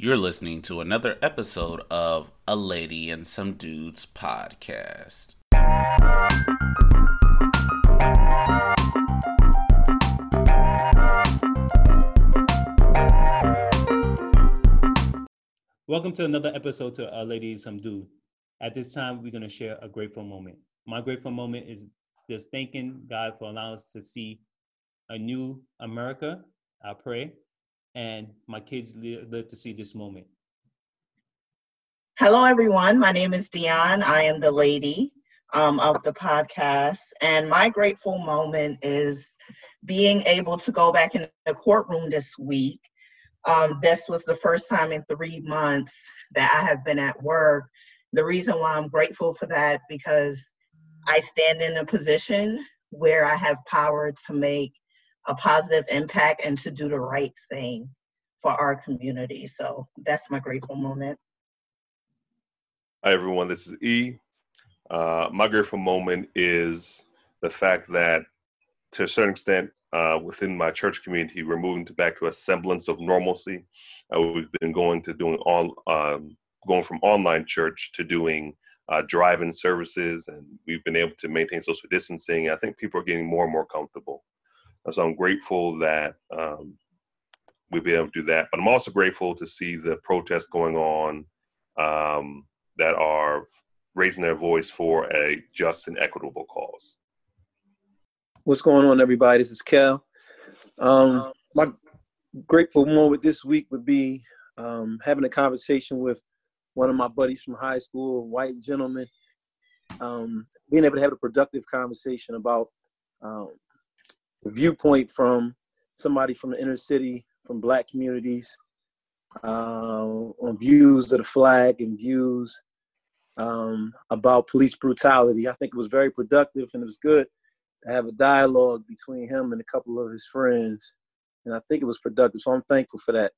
You're listening to another episode of A Lady and Some Dudes podcast. Welcome to another episode to A Lady and Some Dude. At this time, we're going to share a grateful moment. My grateful moment is just thanking God for allowing us to see a new America. I pray and my kids live to see this moment. Hello, everyone. My name is Dion. I am the lady um, of the podcast. And my grateful moment is being able to go back in the courtroom this week. Um, this was the first time in three months that I have been at work. The reason why I'm grateful for that because I stand in a position where I have power to make a positive impact and to do the right thing for our community. So that's my grateful moment. Hi, everyone. This is E. Uh, my grateful moment is the fact that, to a certain extent, uh, within my church community, we're moving to back to a semblance of normalcy. Uh, we've been going to doing all, um, going from online church to doing uh, drive-in services, and we've been able to maintain social distancing. I think people are getting more and more comfortable. So I'm grateful that um, we've been able to do that. But I'm also grateful to see the protests going on um, that are raising their voice for a just and equitable cause. What's going on, everybody? This is Kel. Um, my grateful moment this week would be um, having a conversation with one of my buddies from high school, a white gentleman, um, being able to have a productive conversation about um, viewpoint from somebody from the inner city, from black communities, uh, on views of the flag and views um, about police brutality. I think it was very productive and it was good to have a dialogue between him and a couple of his friends. And I think it was productive. So I'm thankful for that.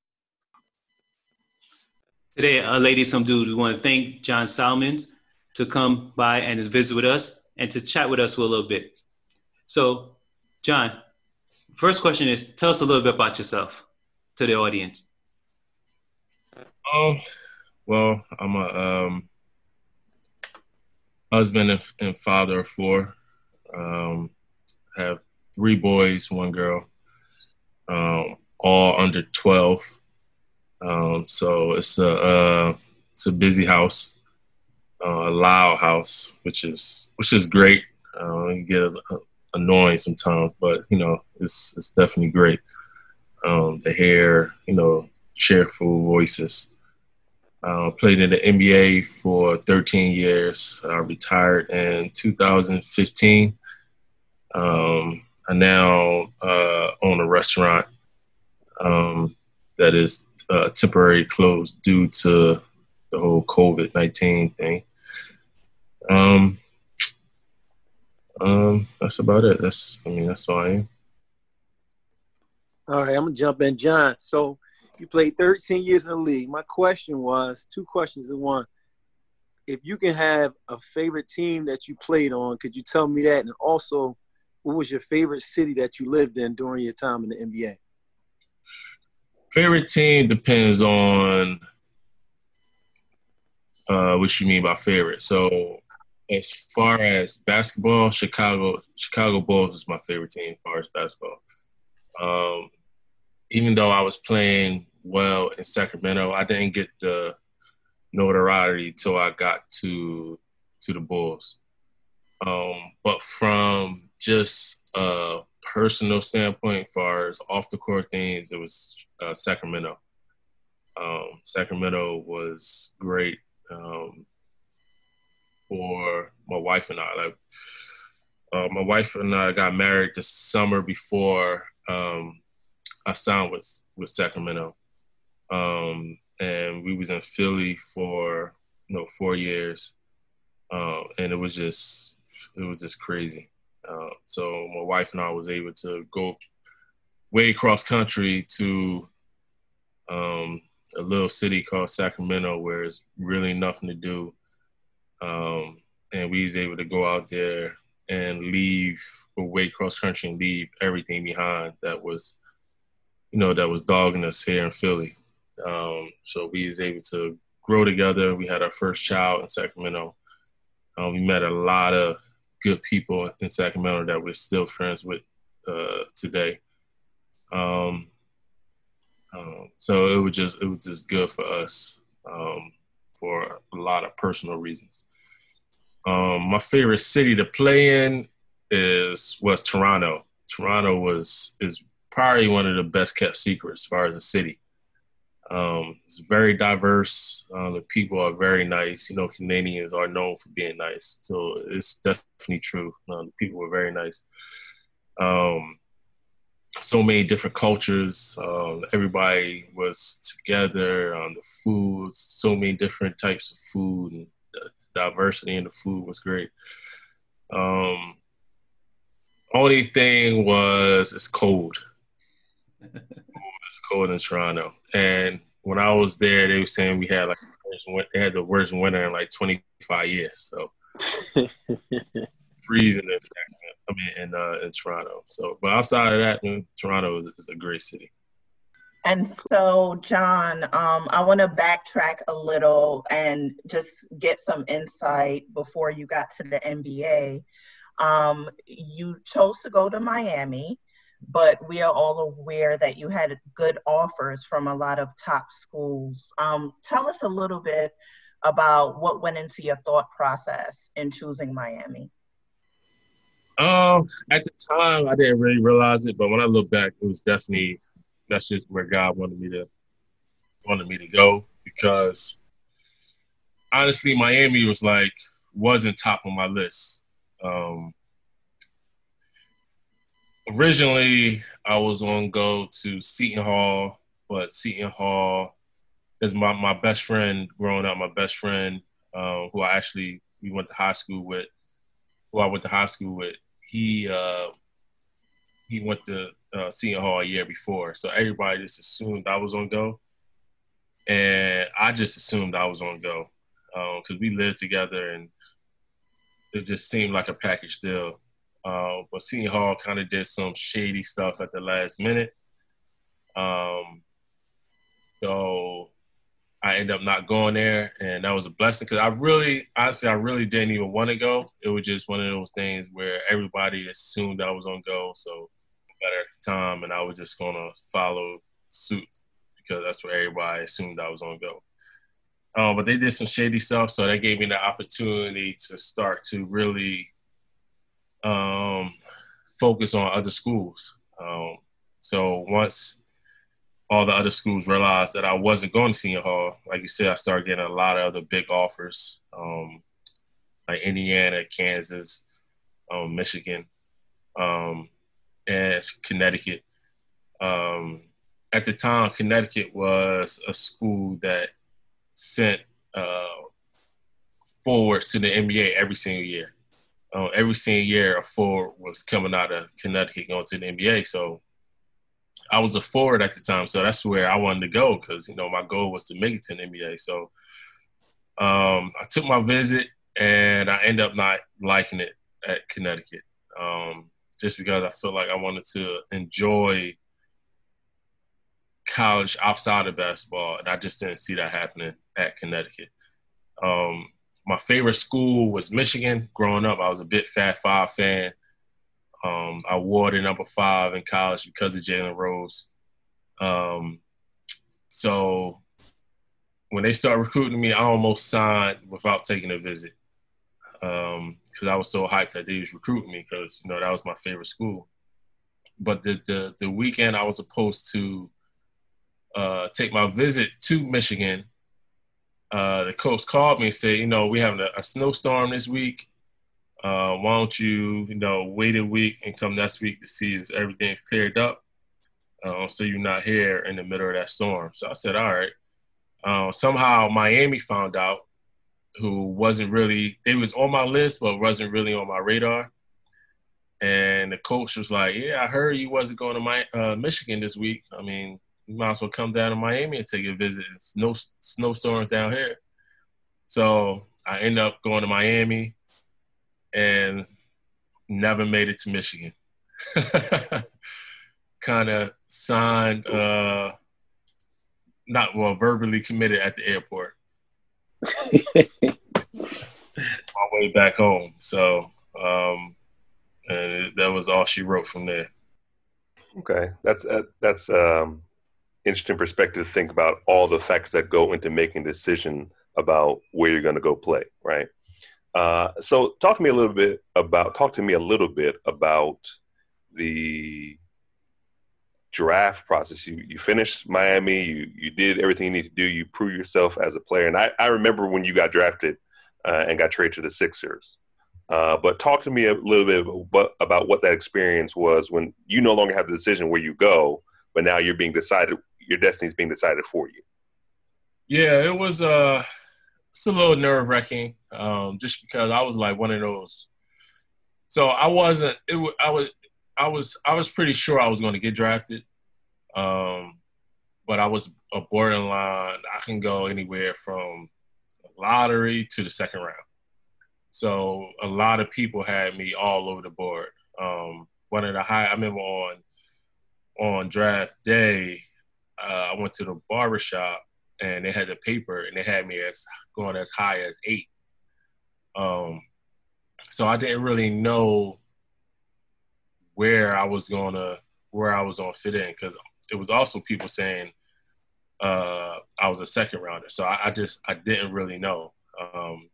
Today, uh, ladies, some dudes, we want to thank John Salmons to come by and visit with us and to chat with us for a little bit. So John, first question is tell us a little bit about yourself to the audience. Um, well, I'm a um, husband and, and, father of four. Um, have three boys, one girl, um, all under 12. Um, so it's a uh, it's a busy house, uh, a loud house, which is which is great. Uh, you get a, annoying sometimes, but you know, it's it's definitely great. Um, the hair, you know, cheerful voices. Uh, played in the NBA for 13 years. I retired in 2015. Um, I now uh, own a restaurant um, that is uh, temporarily closed due to the whole COVID 19 thing. Um, um, that's about it. That's I mean that's all I am. All right, I'm gonna jump in, John. So you played 13 years in the league. My question was two questions in one. If you can have a favorite team that you played on, could you tell me that? And also, what was your favorite city that you lived in during your time in the NBA? Favorite team depends on uh, what you mean by favorite. So as far as basketball, Chicago Chicago Bulls is my favorite team as far as basketball. Um, even though I was playing well in Sacramento, I didn't get the notoriety till I got to to the Bulls. Um, but from just a personal standpoint, as far as off the court things, it was uh, Sacramento. Um, Sacramento was great. Um, for my wife and I. Like, uh, my wife and I got married the summer before um, I signed with with Sacramento, um, and we was in Philly for you know four years, uh, and it was just it was just crazy. Uh, so my wife and I was able to go way across country to um, a little city called Sacramento, where it's really nothing to do um, and we was able to go out there and leave away cross country and leave everything behind that was, you know, that was dogging us here in Philly. Um, so we was able to grow together. We had our first child in Sacramento. Um, we met a lot of good people in Sacramento that we're still friends with uh, today. Um, um, so it was just it was just good for us um, for a lot of personal reasons. Um, my favorite city to play in is was Toronto. Toronto was is probably one of the best kept secrets as far as a city. Um, it's very diverse. Uh, the people are very nice. You know, Canadians are known for being nice, so it's definitely true. Uh, the people were very nice. Um, so many different cultures. Um, everybody was together. The food, so many different types of food, and the, diversity in the food was great. Um, only thing was it's cold. it's cold in Toronto, and when I was there, they were saying we had like they had the worst winter in like 25 years. So freezing in I mean in uh, in Toronto. So, but outside of that, man, Toronto is, is a great city. And so, John, um, I want to backtrack a little and just get some insight before you got to the NBA. Um, you chose to go to Miami, but we are all aware that you had good offers from a lot of top schools. Um, tell us a little bit about what went into your thought process in choosing Miami. Um, at the time, I didn't really realize it, but when I look back, it was definitely that's just where God wanted me to wanted me to go because honestly, Miami was like wasn't top on my list. Um, originally, I was on go to Seton Hall, but Seton Hall is my, my best friend growing up. My best friend, uh, who I actually we went to high school with, who I went to high school with. He uh, he went to uh, Seton Hall a year before. So everybody just assumed I was on go, and I just assumed I was on go because um, we lived together and it just seemed like a package deal. Uh, but Seton Hall kind of did some shady stuff at the last minute. Um, so I ended up not going there, and that was a blessing because I really, honestly, I really didn't even want to go. It was just one of those things where everybody assumed I was on go, so better at the time, and I was just gonna follow suit because that's what everybody assumed I was gonna go. Um, but they did some shady stuff, so that gave me the opportunity to start to really um, focus on other schools. Um, so once all the other schools realized that I wasn't going to Seton Hall, like you said, I started getting a lot of other big offers, um, like Indiana, Kansas, um, Michigan. Um, as Connecticut. Um, at the time, Connecticut was a school that sent uh, forward to the NBA every single year. Uh, every single year, a forward was coming out of Connecticut going to the NBA. So I was a forward at the time, so that's where I wanted to go because you know my goal was to make it to the NBA. So um, I took my visit, and I ended up not liking it at Connecticut. Um, just because I feel like I wanted to enjoy college outside of basketball, and I just didn't see that happening at Connecticut. Um, my favorite school was Michigan. Growing up, I was a bit Fab Five fan. Um, I wore the number five in college because of Jalen Rose. Um, so when they started recruiting me, I almost signed without taking a visit because um, I was so hyped that they was recruiting me because you know that was my favorite school. But the the, the weekend I was supposed to uh, take my visit to Michigan, uh, the coach called me and said, you know, we having a, a snowstorm this week. Uh, why don't you, you know, wait a week and come next week to see if everything's cleared up, uh, so you're not here in the middle of that storm. So I said, all right. Uh, somehow Miami found out who wasn't really it was on my list but wasn't really on my radar. And the coach was like, "Yeah, I heard you wasn't going to my uh, Michigan this week. I mean, you might as well come down to Miami and take a visit. It's no snowstorms down here." So I ended up going to Miami and never made it to Michigan. kind of signed uh, not well verbally committed at the airport. my way back home. So, um, and that was all she wrote from there. Okay, that's uh, that's um, interesting perspective to think about all the factors that go into making a decision about where you're going to go play, right? Uh, so, talk to me a little bit about talk to me a little bit about the draft process. You you finished Miami. You you did everything you need to do. You prove yourself as a player. And I, I remember when you got drafted uh, and got traded to the Sixers. Uh, but talk to me a little bit about, about what that experience was when you no longer have the decision where you go, but now you're being decided. Your destiny is being decided for you. Yeah, it was uh, it's a little nerve wracking, um, just because I was like one of those. So I wasn't. It. I was. I was. I was pretty sure I was going to get drafted, um, but I was a borderline. I can go anywhere from lottery to the second round. So a lot of people had me all over the board. Um, one of the high, I remember on on draft day, uh, I went to the barbershop and they had the paper and they had me as going as high as eight. Um, so I didn't really know where I was gonna where I was gonna fit in because it was also people saying uh, I was a second rounder. So I, I just I didn't really know. Um,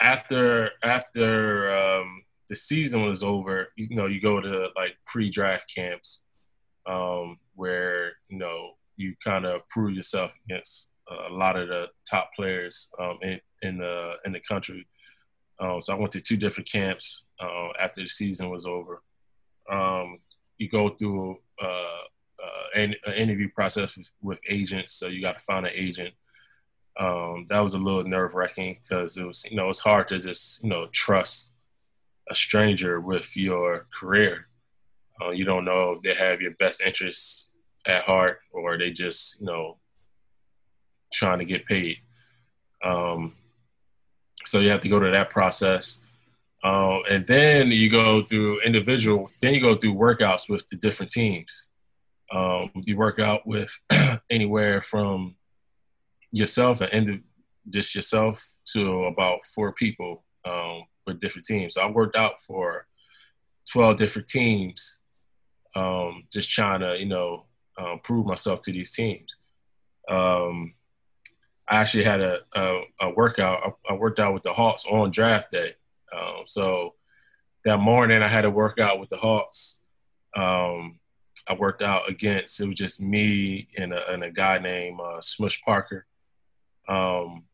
after after um, the season was over, you know, you go to like pre-draft camps um, where you know you kind of prove yourself against a lot of the top players um, in, in the in the country. Um, so I went to two different camps uh, after the season was over. Um, you go through uh, uh, an, an, interview process with, with, agents. So you got to find an agent. Um, that was a little nerve wracking because it was, you know, it's hard to just, you know, trust a stranger with your career. Uh, you don't know if they have your best interests at heart or they just, you know, trying to get paid. Um, so you have to go to that process. Uh, and then you go through individual, then you go through workouts with the different teams. Um, you work out with anywhere from yourself and just yourself to about four people um, with different teams. So I worked out for 12 different teams, um, just trying to, you know, um, prove myself to these teams. Um, I actually had a, a, a workout. I, I, worked out with the Hawks on draft day. Um, so that morning I had a workout with the Hawks. Um, I worked out against. It was just me and a, and a guy named uh, Smush Parker. Um,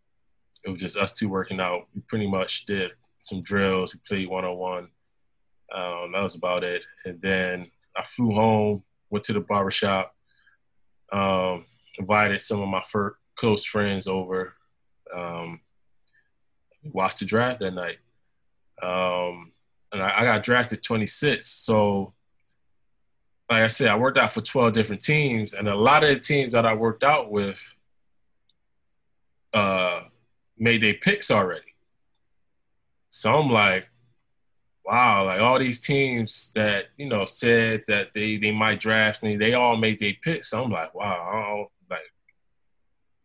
it was just us two working out. We pretty much did some drills. We played one on one. That was about it. And then I flew home, went to the barbershop, um, invited some of my close friends over. Um, watched the draft that night. Um, and I, I, got drafted 26. So like I said, I worked out for 12 different teams, and a lot of the teams that I worked out with uh, made their picks already. So I'm like, wow, like all these teams that, you know, said that they, they might draft me, they all made their picks. So I'm like, wow,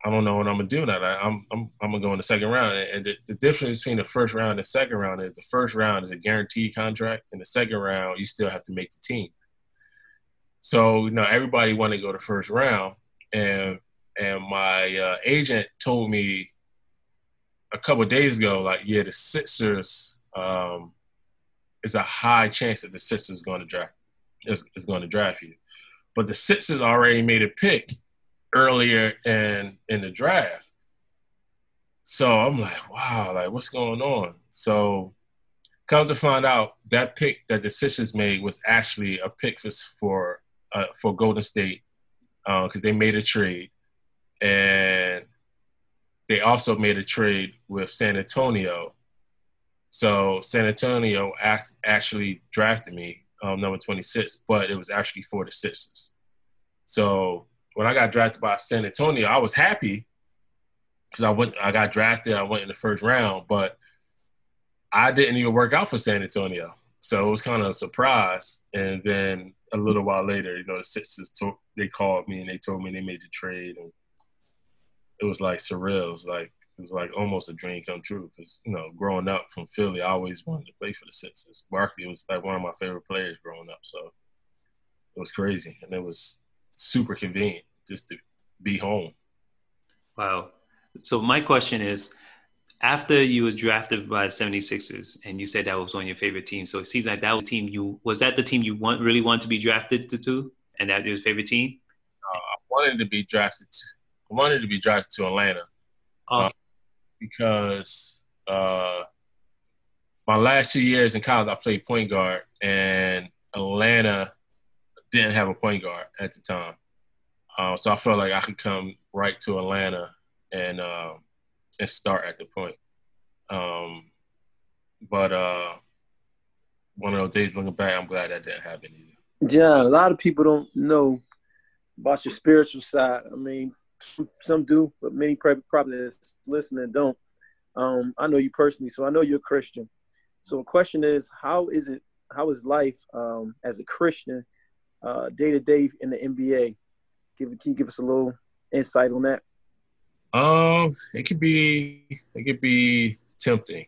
I don't, I know what I'm gonna do now. Like, I'm, I'm, I'm gonna go in the second round. And the, the difference between the first round and the second round is the first round is a guaranteed contract, and the second round you still have to make the team. So you know, everybody wanted to go to first round, and and my uh, agent told me a couple days ago, like, yeah, the Sixers um, is a high chance that the Sixers going to draft is, is going to draft you, but the Sixers already made a pick earlier in in the draft. So I'm like, wow, like what's going on? So come to find out that pick that the Sixers made was actually a pick for, for uh, for Golden State because uh, they made a trade, and they also made a trade with San Antonio. So San Antonio act, actually drafted me um, number 26, but it was actually for the Sixers. So when I got drafted by San Antonio, I was happy because I went, I got drafted, I went in the first round, but I didn't even work out for San Antonio. So it was kind of a surprise. And then a little while later, you know, the Sixers they called me and they told me they made the trade, and it was like surreal. It was like it was like almost a dream come true because you know growing up from Philly, I always wanted to play for the Sixers. Barkley was like one of my favorite players growing up, so it was crazy and it was super convenient just to be home. Wow. So my question is, after you was drafted by the 76ers and you said that was one of your favorite teams, so it seems like that was team you was that the team you want really want to be drafted to, to and that your favorite team? Uh, I wanted to be drafted. To, I wanted to be drafted to Atlanta Oh. uh, because uh, my last two years in college I played point guard and Atlanta didn't have a point guard at the time, uh, so I felt like I could come right to Atlanta and um, and start at the point. Um, but uh, one of those days looking back, I'm glad that didn't happen either. John, a lot of people don't know about your spiritual side. I mean, some, some do, but many probably that's listening don't. Um, I know you personally, so I know you're a Christian. So the question is, how is it? How is life um, as a Christian day to day in the NBA? Give can you give us a little insight on that? Um, it could be it could be tempting,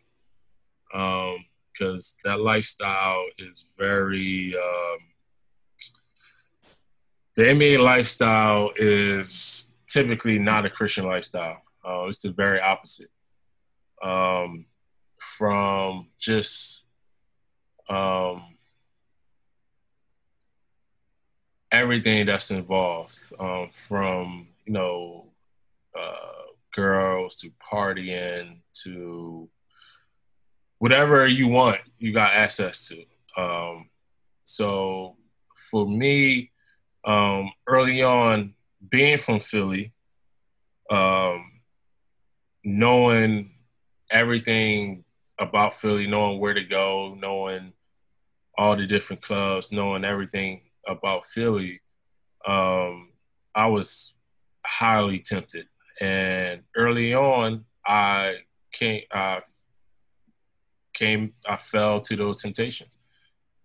um, because that lifestyle is very um, the NBA lifestyle is typically not a Christian lifestyle. Uh, it's the very opposite. Um, from just um, everything that's involved, um, from you know uh, girls to partying to whatever you want, you got access to. Um, so for me, um, early on, being from Philly, um, knowing everything about Philly, knowing where to go, knowing all the different clubs, knowing everything about Philly, um, I was highly tempted. And early on, I came, I came, I fell to those temptations.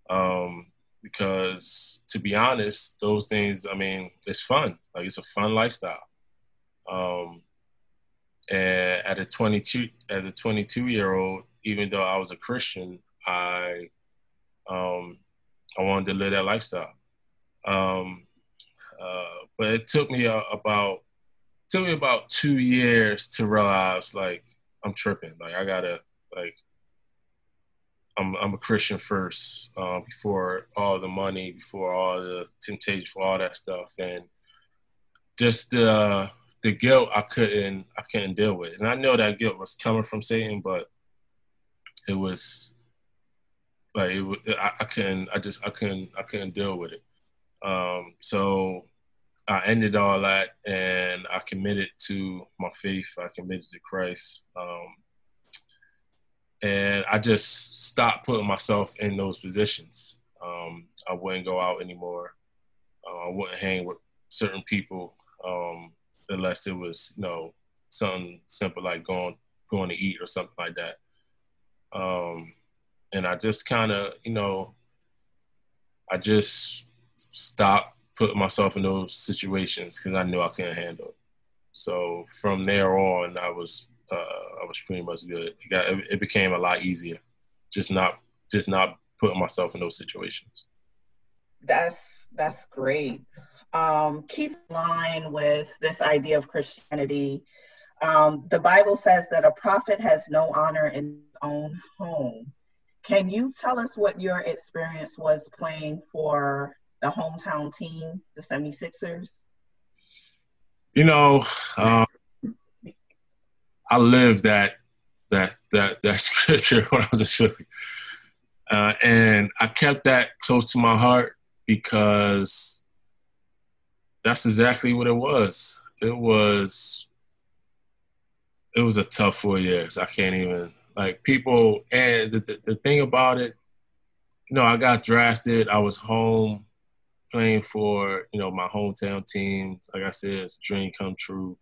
Um, because to be honest, those things, I mean, it's fun. Like it's a fun lifestyle. Um, and at a 22, as a 22 year old, even though I was a Christian, I, um, I wanted to live that lifestyle. Um, uh, but it took me about, took me about two years to realize like I'm tripping. Like I gotta like I'm I'm a Christian first, uh, before all the money, before all the temptation, for all that stuff, and just the uh, the guilt I couldn't I couldn't deal with, and I know that guilt was coming from Satan, but it was like it, I, I couldn't I just I couldn't I couldn't deal with it. Um, so I ended all that, and I committed to my faith. I committed to Christ. Um, and I just stopped putting myself in those positions. Um, I wouldn't go out anymore. Uh, I wouldn't hang with certain people um, unless it was, you know, something simple like going going to eat or something like that. Um, and I just kind of, you know, I just stopped putting myself in those situations because I knew I couldn't handle it. So from there on, I was uh, I was pretty much good. It, got, it became a lot easier, just not just not putting myself in those situations. That's that's great. Um, keep in line with this idea of Christianity. Um, the Bible says that a prophet has no honor in his own home. Can you tell us what your experience was playing for the hometown team, the 76ers? You know, um, I lived that that that that scripture when I was a Philly, uh, and I kept that close to my heart because that's exactly what it was. It was it was a tough four years. I can't even like people. And the, the, the thing about it, you know, I got drafted. I was home playing for you know my hometown team. Like I said, it's a dream come true.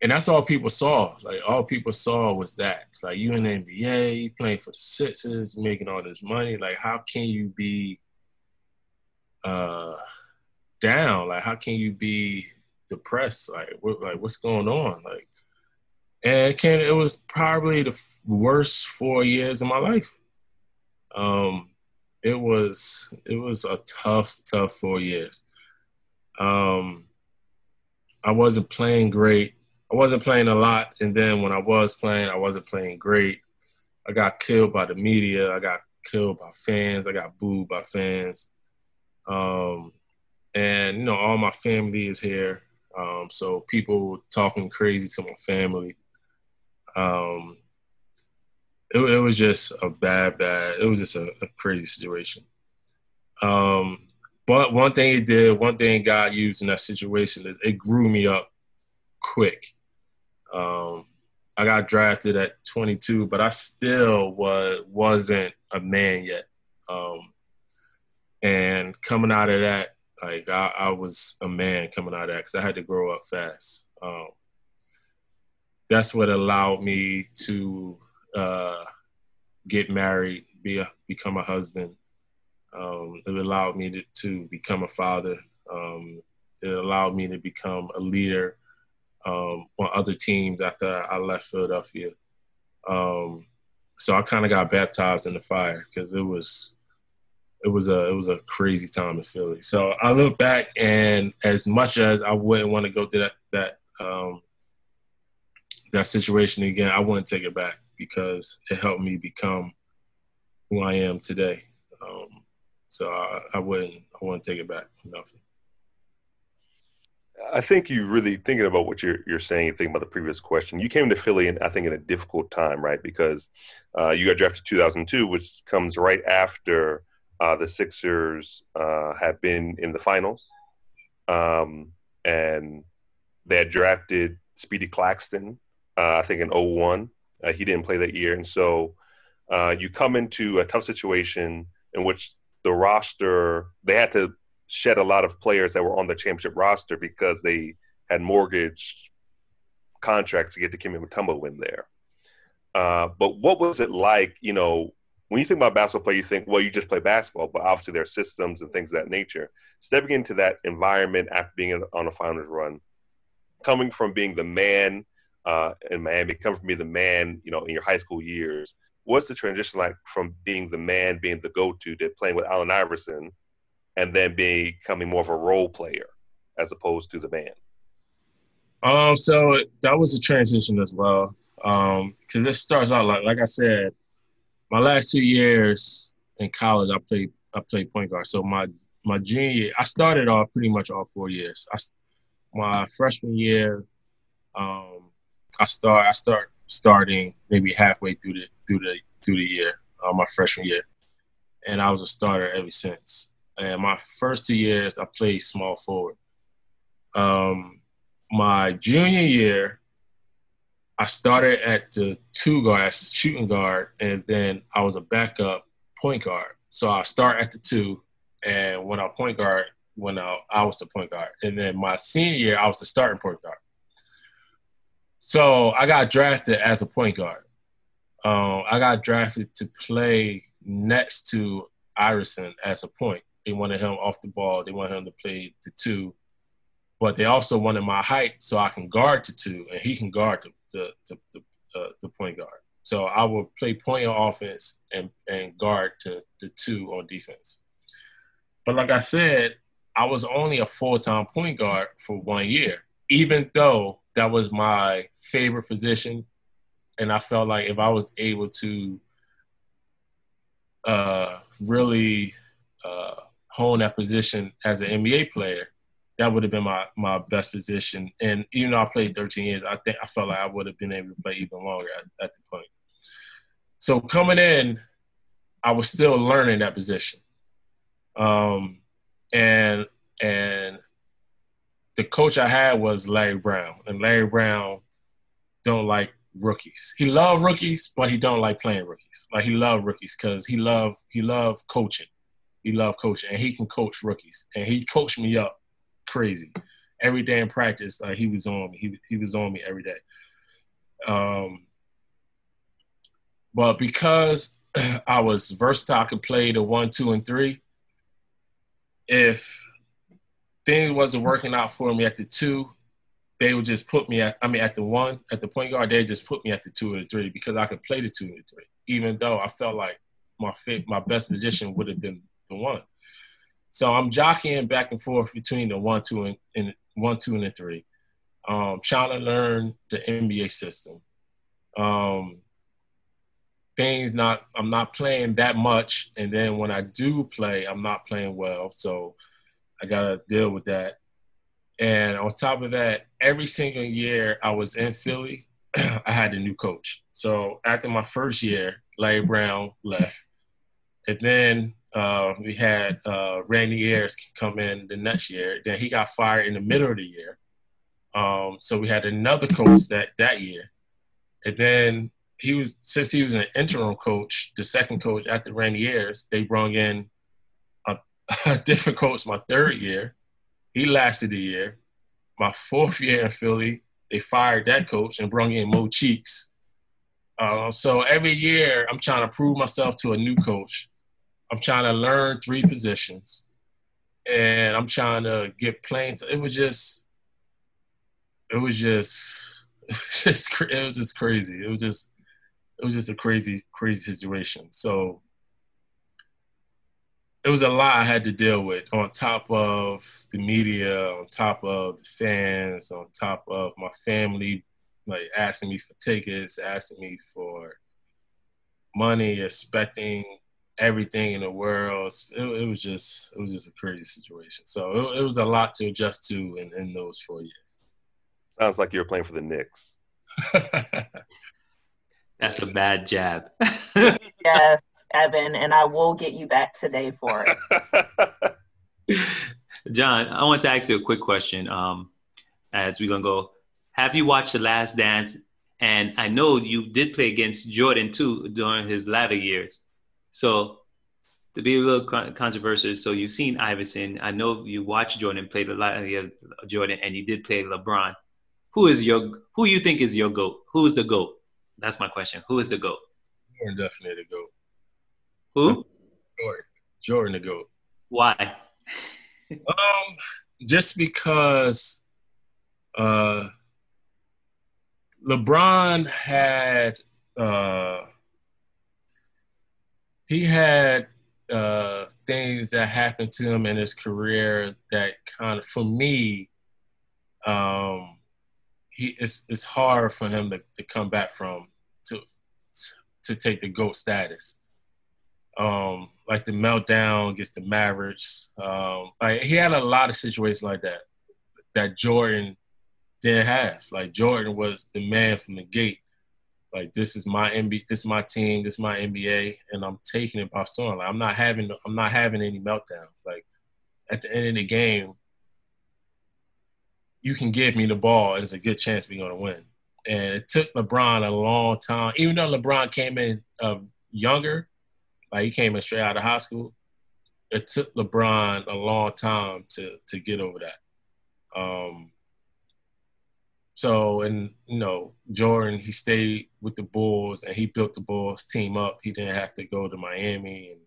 And that's all people saw. Like all people saw was that. Like you in the NBA, you playing for the Sixers, making all this money. Like how can you be uh down? Like how can you be depressed. Like, what, like what's going on? Like, and it, it was probably the worst four years of my life. Um, it was it was a tough, tough four years. Um, I wasn't playing great. I wasn't playing a lot, and then when I was playing, I wasn't playing great. I got killed by the media. I got killed by fans. I got booed by fans. Um, and you know, all my family is here. Um, so people talking crazy to my family. Um, it, it, was just a bad, bad. It was just a, a crazy situation. Um, but one thing it did, one thing God used in that situation, it, it grew me up quick. Um, I got drafted at 22, but I still was wasn't a man yet. Um, and coming out of that, like I, I, was a man coming out of that because I had to grow up fast. Um, that's what allowed me to uh, get married, be a, become a husband. Um, it allowed me to, to become a father. Um, it allowed me to become a leader um, on other teams after I left Philadelphia. Um, so I kind of got baptized in the fire because it was it was a it was a crazy time in Philly. So I look back and as much as I wouldn't want to go to that that um, that situation again, I wouldn't take it back because it helped me become who I am today. Um, so I, I wouldn't I wouldn't take it back for nothing. I think you really thinking about what you're you're saying. Thinking about the previous question, you came to Philly, and I think in a difficult time, right? Because uh, you got drafted 2002, which comes right after uh, the Sixers uh, have been in the finals, um, and they had drafted Speedy Claxton, uh, I think in 01. Uh, he didn't play that year, and so uh, you come into a tough situation in which the roster they had to shed a lot of players that were on the championship roster because they had mortgage contracts to get Dikembe Mutombo in there. Uh, but what was it like, you know, when you think about basketball play, you think, well, you just play basketball, but obviously there are systems and things of that nature. Stepping into that environment after being on a finals run, coming from being the man uh, in Miami, coming from being the man, you know, in your high school years, what's the transition like from being the man, being the go-to, to playing with Allen Iverson, and then becoming more of a role player as opposed to the man? Um, so that was a transition as well. Um, because it starts out like like I said, my last two years in college, I played I played point guard. So my my junior year, I started off pretty much all four years. I, my freshman year, um, I start I start starting maybe halfway through the through the through the year, uh, my freshman year, and I was a starter ever since and my first two years I played small forward. Um, my junior year, I started at the two guard, shooting guard, and then I was a backup point guard. So I start at the two, and when I point guard, when I, I was the point guard, and then my senior year I was the starting point guard. So I got drafted as a point guard. Um, I got drafted to play next to Iverson as a point. They wanted him off the ball. They wanted him to play the two, but they also wanted my height so I can guard the two, and he can guard the the the, uh, the point guard. So I will play point on offense and and guard to the two on defense. But like I said, I was only a full time point guard for one year, even though that was my favorite position, and I felt like if I was able to uh, really uh, hone that position as an NBA player, that would have been my, my best position. And even though I played 13 years, I think I felt like I would have been able to play even longer at, at the point. So coming in, I was still learning that position. Um, and and the coach I had was Larry Brown, and Larry Brown don't like rookies. He loved rookies, but he don't like playing rookies. Like he loved rookies because he loved he loved coaching. He loved coaching, and he can coach rookies. And he coached me up crazy. Every day in practice, uh, he was on me. He, he was on me every day. Um, but because I was versatile, I could play the one, two, and three. If things wasn't working out for me at the two, they would just put me at I mean at the one, at the point guard, they just put me at the two or the three because I could play the two and the three, even though I felt like my fit my best position would have been the one. So I'm jockeying back and forth between the one, two, and, and one, two, and the three. Um, trying to learn the NBA system. Um, things not I'm not playing that much, and then when I do play, I'm not playing well. So I gotta deal with that. And on top of that, every single year I was in Philly, I had a new coach. So after my first year, Larry Brown left. And then uh, we had uh, Randy Ayers come in the next year. Then he got fired in the middle of the year. Um, so we had another coach that that year. And then he was since he was an interim coach, the second coach after Randy Ayers, they brought in different coach my third year. He lasted a year. My fourth year in Philly, they fired that coach and brought in Mo Cheeks. Uh, so every year, I'm trying to prove myself to a new coach. I'm trying to learn three positions, and I'm trying to get playing. It was just, it was just, it was just, it was just crazy. It was just, it was just a crazy, crazy situation. So it was a lot I had to deal with on top of the media, on top of the fans, on top of my family, like asking me for tickets, asking me for money, expecting everything in the world. It, it, was just it was just a crazy situation. So it, it was a lot to adjust to in, in those four years. Sounds like you were playing for the Knicks. That's a bad jab. yes, Evan, and I will get you back today for it. John, I want to ask you a quick question. Um, as we're gonna go, have you watched The Last Dance? And I know you did play against Jordan too during his latter years. So to be a little controversial, so you've seen Iverson. I know you watched Jordan play the lot of Jordan, and you did play LeBron. Who is your who you think is your goat? Who is the goat? That's my question. Who is the GOAT? Jordan definitely the GOAT. Who? Jordan. Jordan the GOAT. Why? um, just because uh, LeBron had uh, he had uh, things that happened to him in his career that kind of, for me, um, he it's it's hard for him to, to come back from to to take the goat status. Um, like the meltdown against the Mavericks. Um, like he had a lot of situations like that that Jordan didn't have. Like Jordan was the man from the gate. Like this is my NBA, this is my team, this is my NBA, and I'm taking it by storm. Like I'm not having I'm not having any meltdowns. Like at the end of the game, you can give me the ball, and it's a good chance we're to win. And it took LeBron a long time, even though LeBron came in uh, younger, like he came in straight out of high school. It took LeBron a long time to to get over that. Um, so, and you know, Jordan, he stayed with the Bulls and he built the Bulls team up. He didn't have to go to Miami and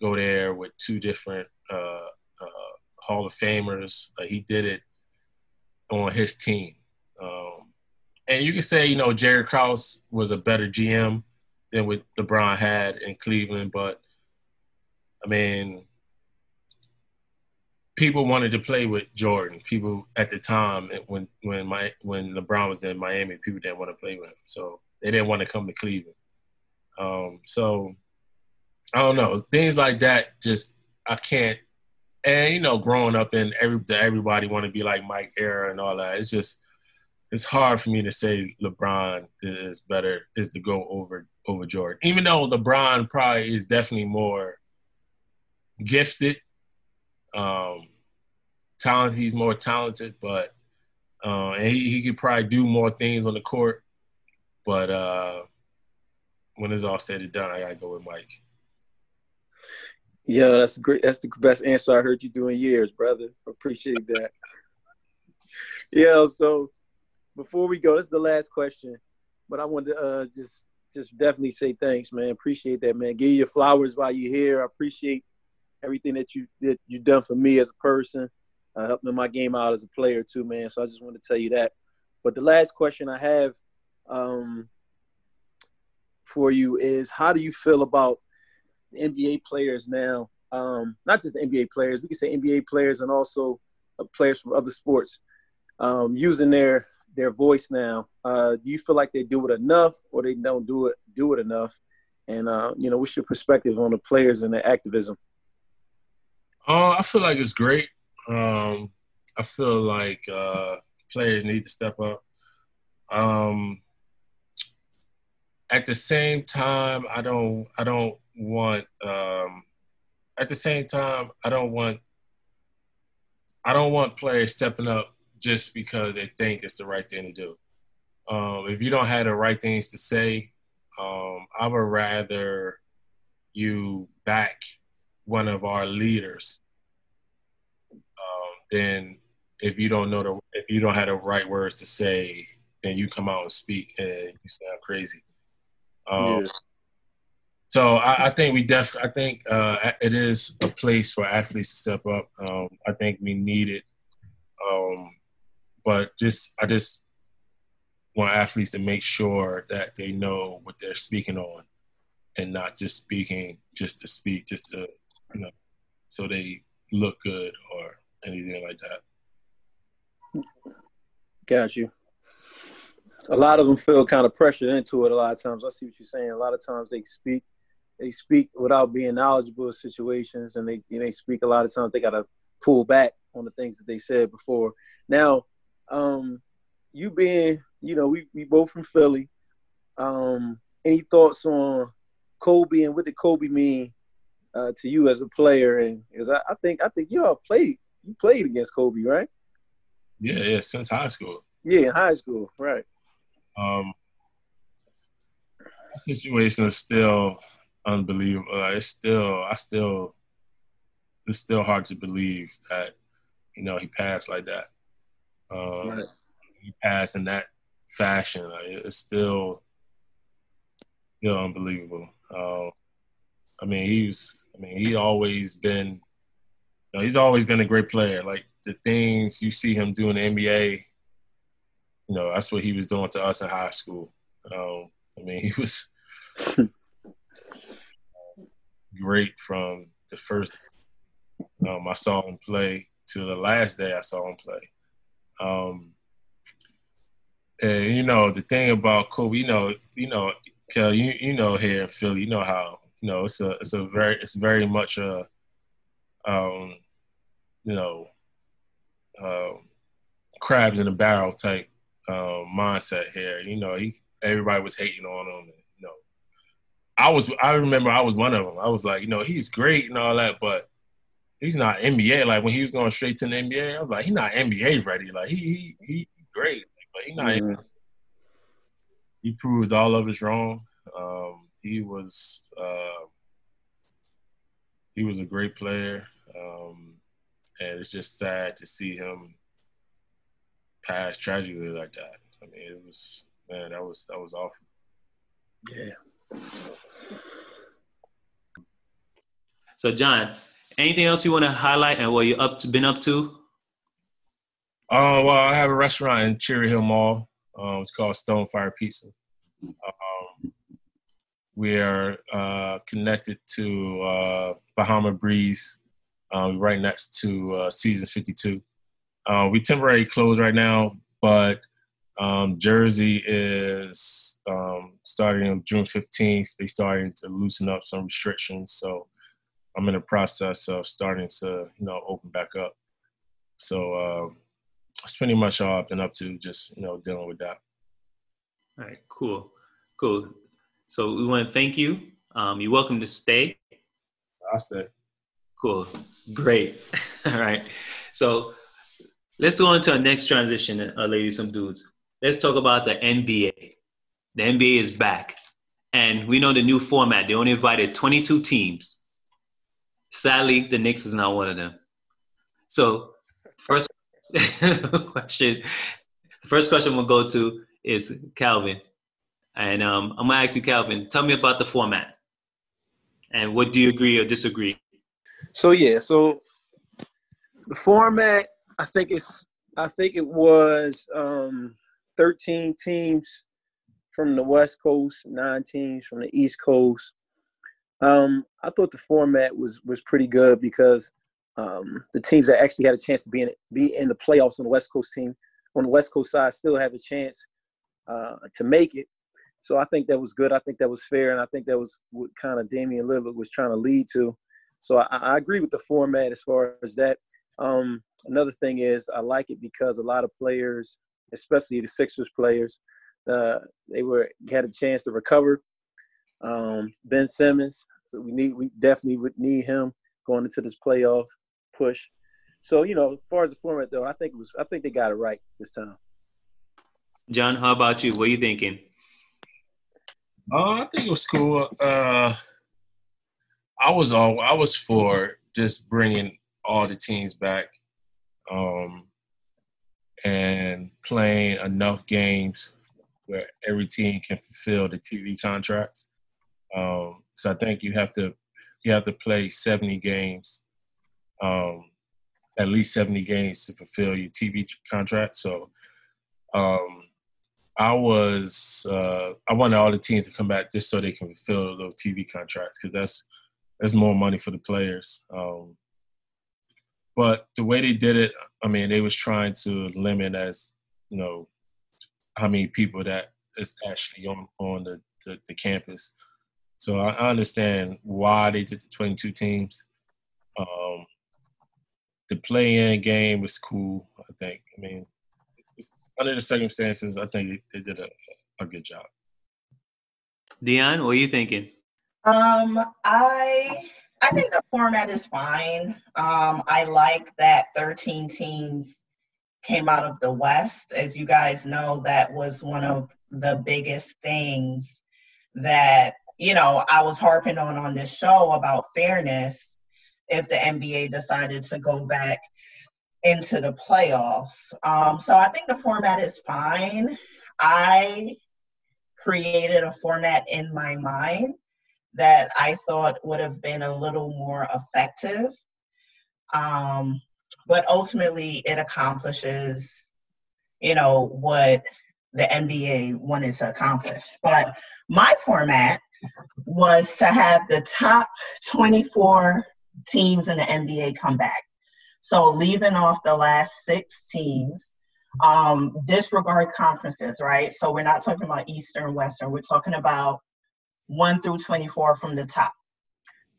go there with two different uh, uh, Hall of Famers. Uh, he did it on his team. Um, and you can say, you know, Jerry Krause was a better GM than what LeBron had in Cleveland, but I mean, people wanted to play with Jordan. People at the time when when my when LeBron was in Miami, people didn't want to play with him, so they didn't want to come to Cleveland. Um, so I don't know things like that. Just I can't and you know, growing up and every everybody want to be like Mike era and all that. It's just it's hard for me to say LeBron is better is to go over over Jordan, even though LeBron probably is definitely more gifted, um, talented. He's more talented, but uh, and he, he could probably do more things on the court. But uh, when it's all said and done, I gotta go with Mike. Yeah, that's great. That's the best answer I heard you do in years, brother. Appreciate that. yeah. So before we go, this is the last question, but I want to uh, just just definitely say thanks, man. Appreciate that, man. Give you your flowers while you're here. I appreciate everything that you that you done for me as a person. uh, helped me my game out as a player too, man. So I just want to tell you that. But the last question I have um, for you is, how do you feel about NBA players now? Um, not just the NBA players, we can say NBA players and also uh, players from other sports um, using their their voice now. Uh, do you feel like they do it enough, or they don't do it do it enough? And uh, you know, what's your perspective on the players and their activism? Uh, I feel like it's great. Um, I feel like uh, players need to step up. Um, at the same time, I don't. I don't want. Um, at the same time, I don't want. I don't want players stepping up just because they think it's the right thing to do. Um, if you don't have the right things to say, um, I would rather you back one of our leaders um, than if you don't know the if you don't have the right words to say, then you come out and speak and you sound crazy. Um, yeah. So I, I, think we def I think uh, it is a place for athletes to step up. Um, I think we need it. Um, but just I just want athletes to make sure that they know what they're speaking on and not just speaking just to speak, just to you know, so they look good or anything like that. Got you. A lot of them feel kind of pressured into it. A lot of times, I see what you're saying. A lot of times they speak, they speak without being knowledgeable of situations, and they they speak. A lot of times they got to pull back on the things that they said before. Now, um, you being, you know, we, we both from Philly. Um, any thoughts on Kobe and what did Kobe mean uh, to you as a player? And because I, I, think I think you all played you played against Kobe, right? Yeah, yeah, since high school. Yeah, in high school, right. Um, situation is still unbelievable. It's still, I still, it's still hard to believe that, you know, he passed like that. Um, right. He passed in that fashion. Like, it's still still unbelievable. Uh, I mean, he's. I mean, he always been. You know, he's always been a great player. Like the things you see him do in the NBA, you know, that's what he was doing to us in high school. Um, I mean, he was great from the first um, I saw him play to the last day I saw him play. Um, and you know the thing about Kobe, you know, you know, Kel, you you know here in Philly, you know how you know it's a it's a very it's very much a um, you know um, crabs in a barrel type um, mindset here. You know, he everybody was hating on him. And, you know, I was I remember I was one of them. I was like, you know, he's great and all that, but he's not NBA. Like when he was going straight to the NBA, I was like, he's not NBA ready. Like he he he great, but he not. Mm-hmm. He proved all of us wrong. Um, he was uh, he was a great player, um, and it's just sad to see him pass tragically like that. I mean, it was man, that was that was awful. Yeah. So, John, Anything else you want to highlight and what you up to, been up to? Uh, well, I have a restaurant in Cherry Hill Mall. Um, it's called Stonefire Pizza. Um, we are uh, connected to uh, Bahama Breeze, um, right next to uh, Season 52. Uh, we temporarily closed right now, but um, Jersey is um, starting on June 15th. They starting to loosen up some restrictions, so I'm in the process of starting to, you know, open back up. So uh, that's pretty much all I've been up to, just, you know, dealing with that. All right, cool. Cool. So we want to thank you. Um, you're welcome to stay. I'll stay. Cool. Great. all right. So let's go on to our next transition, uh, ladies, some dudes. Let's talk about the NBA. The NBA is back. And we know the new format. They only invited 22 teams. Sadly, the Knicks is not one of them. So, first question, first question we'll go to is Calvin, and um, I'm gonna ask you, Calvin, tell me about the format, and what do you agree or disagree? So yeah, so the format I think it's I think it was um, 13 teams from the West Coast, nine teams from the East Coast. Um, I thought the format was was pretty good because um, the teams that actually had a chance to be in be in the playoffs on the West Coast team on the West Coast side still have a chance uh, to make it. So I think that was good. I think that was fair, and I think that was what kind of Damian Lillard was trying to lead to. So I, I agree with the format as far as that. Um, another thing is I like it because a lot of players, especially the Sixers players, uh, they were had a chance to recover. Um, ben Simmons, so we need we definitely would need him going into this playoff push. So you know, as far as the format though, I think it was I think they got it right this time. John, how about you? What are you thinking? Uh, I think it was cool. Uh, I was all I was for just bringing all the teams back, um, and playing enough games where every team can fulfill the TV contracts. Um, so I think you have to you have to play 70 games, um, at least 70 games to fulfill your TV contract. So um, I was uh, I wanted all the teams to come back just so they can fulfill those TV contracts because that's that's more money for the players. Um, but the way they did it, I mean, they was trying to limit as you know how many people that is actually on on the the, the campus. So I, I, understand why they did the 22 teams. Um, the play-in game was cool. I think. I mean, under the circumstances, I think they did a, a good job. Dion, what are you thinking? Um, I I think the format is fine. Um, I like that 13 teams came out of the West. As you guys know, that was one of the biggest things that you know I was harping on on this show about fairness. If the NBA decided to go back into the playoffs. Um, so I think the format is fine. I created a format in my mind that I thought would have been a little more effective. Um, but ultimately, it accomplishes, you know, what the NBA wanted to accomplish. But my format was to have the top 24 teams in the NBA come back. So leaving off the last six teams, um, disregard conferences, right? So we're not talking about Eastern, Western. We're talking about one through 24 from the top.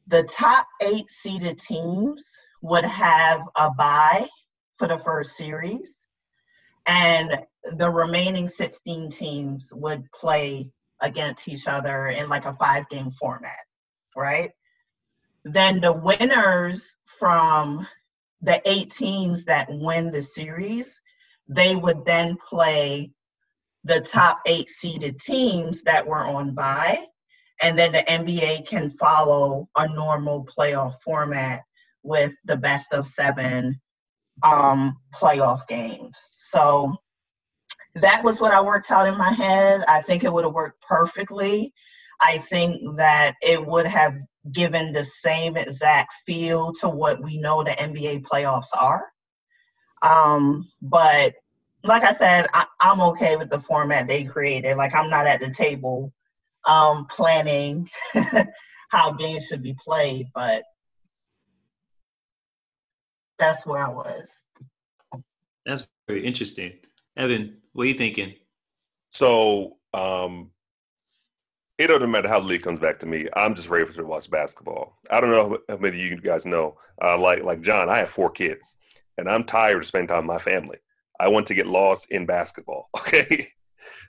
The top eight seeded teams would have a bye for the first series, and the remaining 16 teams would play against each other in like a five game format, right? Then the winners from the eight teams that win the series, they would then play the top eight seeded teams that were on bye. And then the NBA can follow a normal playoff format with the best of seven um, playoff games. So that was what I worked out in my head. I think it would have worked perfectly. I think that it would have given the same exact feel to what we know the NBA playoffs are. Um, but like I said, I, am okay with the format they created. Like I'm not at the table um, planning how games should be played, but that's where I was. That's very interesting. Evan, what are you thinking? So um, it doesn't matter how the league comes back to me. I'm just ready to watch basketball. I don't know how many of you guys know. Uh, like like John, I have four kids, and I'm tired of spending time with my family. I want to get lost in basketball. Okay.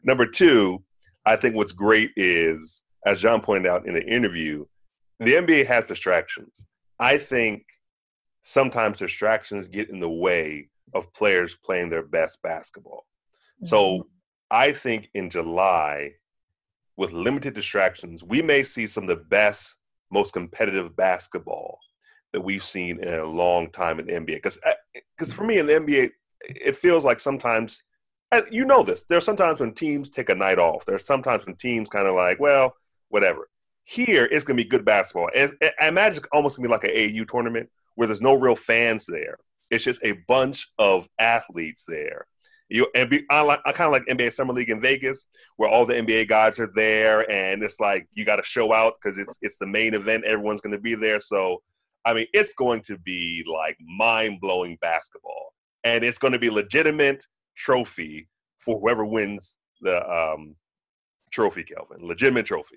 Number two, I think what's great is, as John pointed out in the interview, the NBA has distractions. I think sometimes distractions get in the way of players playing their best basketball. Mm-hmm. So I think in July with limited distractions, we may see some of the best, most competitive basketball that we've seen in a long time in the NBA. Because because uh, for me in the NBA, it feels like sometimes, you know this. There's sometimes when teams take a night off. There's sometimes when teams kind of like, well, whatever. Here, it's going to be good basketball. And I imagine it's almost going to be like an AAU tournament where there's no real fans there. it's just a bunch of athletes there. You and be, I kind of like NBA Summer League in Vegas, where all the NBA guys are there, and it's like you got to show out because it's it's the main event. Everyone's going to be there, so I mean, it's going to be like mind blowing basketball, and it's going to be legitimate trophy for whoever wins the um, trophy, Kelvin. Legitimate trophy.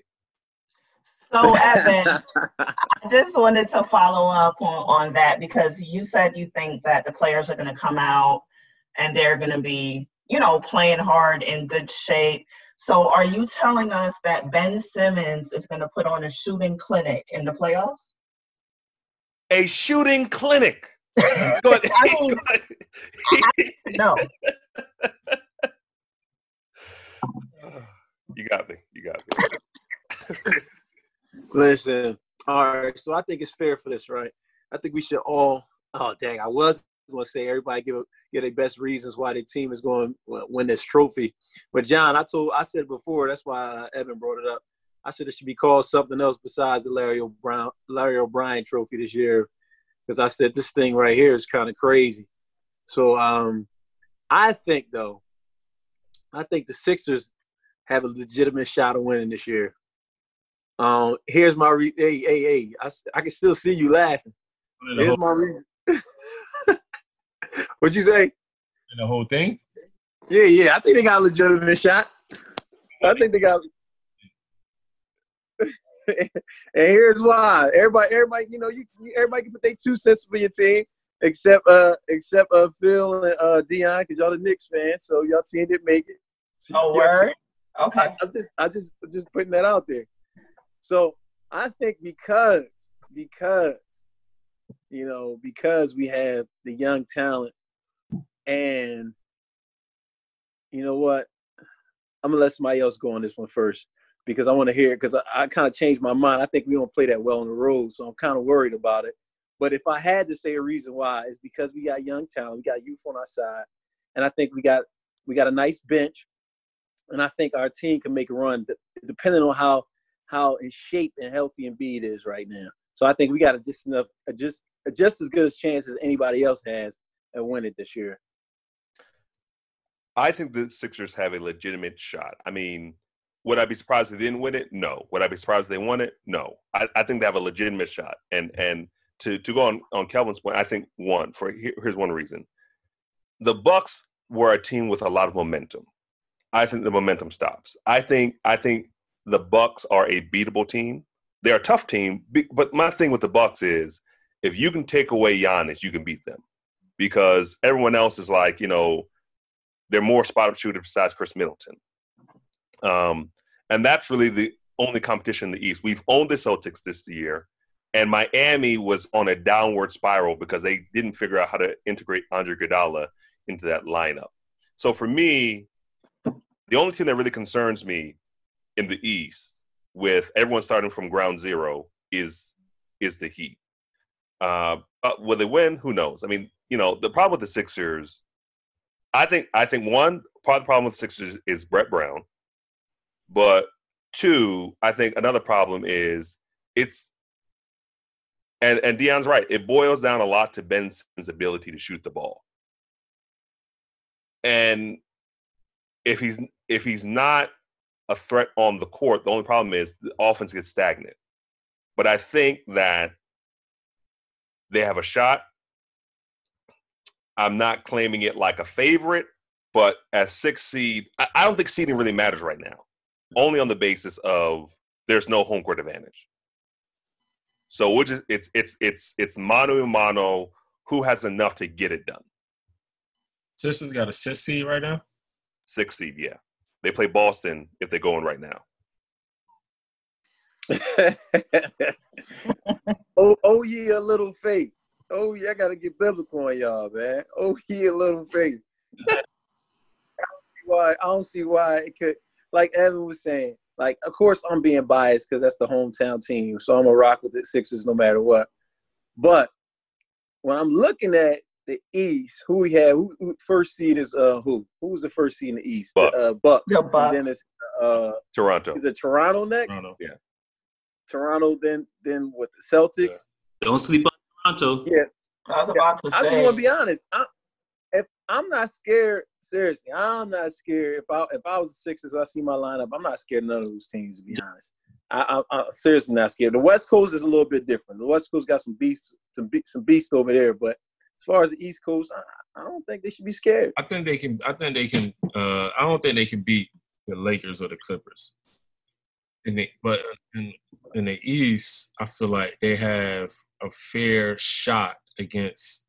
So, Evan, I just wanted to follow up on, on that because you said you think that the players are going to come out and they're going to be, you know, playing hard in good shape. So, are you telling us that Ben Simmons is going to put on a shooting clinic in the playoffs? A shooting clinic. I mean, no. You got me. You got me. Listen, all right. So I think it's fair for this, right? I think we should all. Oh dang! I was going to say everybody give give their best reasons why their team is going to win this trophy. But John, I told I said before. That's why Evan brought it up. I said it should be called something else besides the Larry O'Brien Larry O'Brien Trophy this year, because I said this thing right here is kind of crazy. So um, I think though, I think the Sixers have a legitimate shot of winning this year. Um, here's my re- hey hey hey. I, I can still see you laughing. Here's my reason. What'd you say? And the whole thing. Yeah, yeah. I think they got a legitimate shot. I think they got. and here's why. Everybody, everybody, you know, you, you everybody can put their two cents for your team, except uh, except uh, Phil and uh, Dion, because y'all the Knicks fans, so y'all team didn't make it. So Oh, word? Okay. I, I'm just, I just, just putting that out there. So I think because, because, you know, because we have the young talent, and you know what, I'm gonna let somebody else go on this one first because I want to hear it because I, I kind of changed my mind. I think we don't play that well on the road, so I'm kind of worried about it. But if I had to say a reason why, it's because we got young talent, we got youth on our side, and I think we got we got a nice bench and I think our team can make a run, depending on how how in shape and healthy Embiid is right now. So I think we got just enough, a just just as good a chance as anybody else has at winning this year. I think the Sixers have a legitimate shot. I mean, would I be surprised they didn't win it? No. Would I be surprised they won it? No. I, I think they have a legitimate shot. And and to to go on on Kelvin's point, I think one for here- here's one reason. The Bucks were a team with a lot of momentum. I think the momentum stops. I think I think the Bucks are a beatable team. They're a tough team, but my thing with the Bucks is if you can take away Giannis, you can beat them because everyone else is like you know they're more spot up shooters besides Khris Middleton. Um, and that's really the only competition in the East. We've owned the Celtics this year, and Miami was on a downward spiral because they didn't figure out how to integrate Andre Iguodala into that lineup. So for me, the only team that really concerns me in the East, with everyone starting from ground zero, is is the Heat. Uh, but will they win? Who knows? I mean, you know, the problem with the Sixers, I think, I think one part of the problem with the Sixers is Brett Brown, but two, I think another problem is it's, and and Dion's right. It boils down a lot to Ben Simmons' ability to shoot the ball, and if he's if he's not a threat on the court, the only problem is the offense gets stagnant. But I think that they have a shot. I'm not claiming it like a favorite, but as six seed, I, I don't think seeding really matters right now. Only on the basis of there's no home court advantage. So we're just it's it's it's it's mano a mano. Who has enough to get it done? Sixers got a six seed right now. Six seed, yeah. They play Boston if they're going right now. oh, oh yeah, a little faith. Oh yeah, I gotta get biblical on y'all, man. Oh yeah, a little faith. I don't see why. I don't see why it could. Like Evan was saying, like of course I'm being biased because that's the hometown team, so I'm gonna rock with the Sixers no matter what. But when I'm looking at the East, who we have, who, who first seed is uh who? Who was the first seed in the East? Bucks. The, uh, Bucks. The Bucks. And then it's uh, Toronto. is it Toronto next? I don't know. Toronto, then then with the Celtics. Don't sleep on Toronto. Yeah. I was about to I just want to be honest. I, if I'm not scared, seriously, I'm not scared. If I if I was the Sixers, I see my lineup. I'm not scared of none of those teams. To be honest, I, I, I'm seriously not scared. The West Coast is a little bit different. The West Coast got some beasts, some be- some beasts over there. But as far as the East Coast, I, I don't think they should be scared. I think they can. I think they can. Uh, I don't think they can beat the Lakers or the Clippers. In the, but in, in the East, I feel like they have a fair shot against,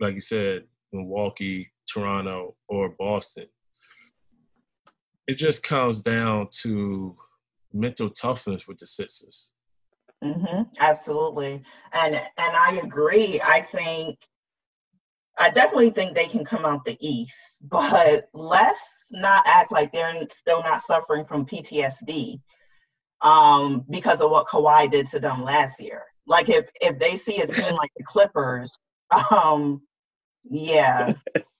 like you said, Milwaukee, Toronto, or Boston. It just comes down to mental toughness with the Sixers. hmm absolutely, and and I agree. I think I definitely think they can come out the East, but let's not act like they're still not suffering from PTSD um, because of what Kawhi did to them last year. Like if if they see a team like the Clippers, um, yeah.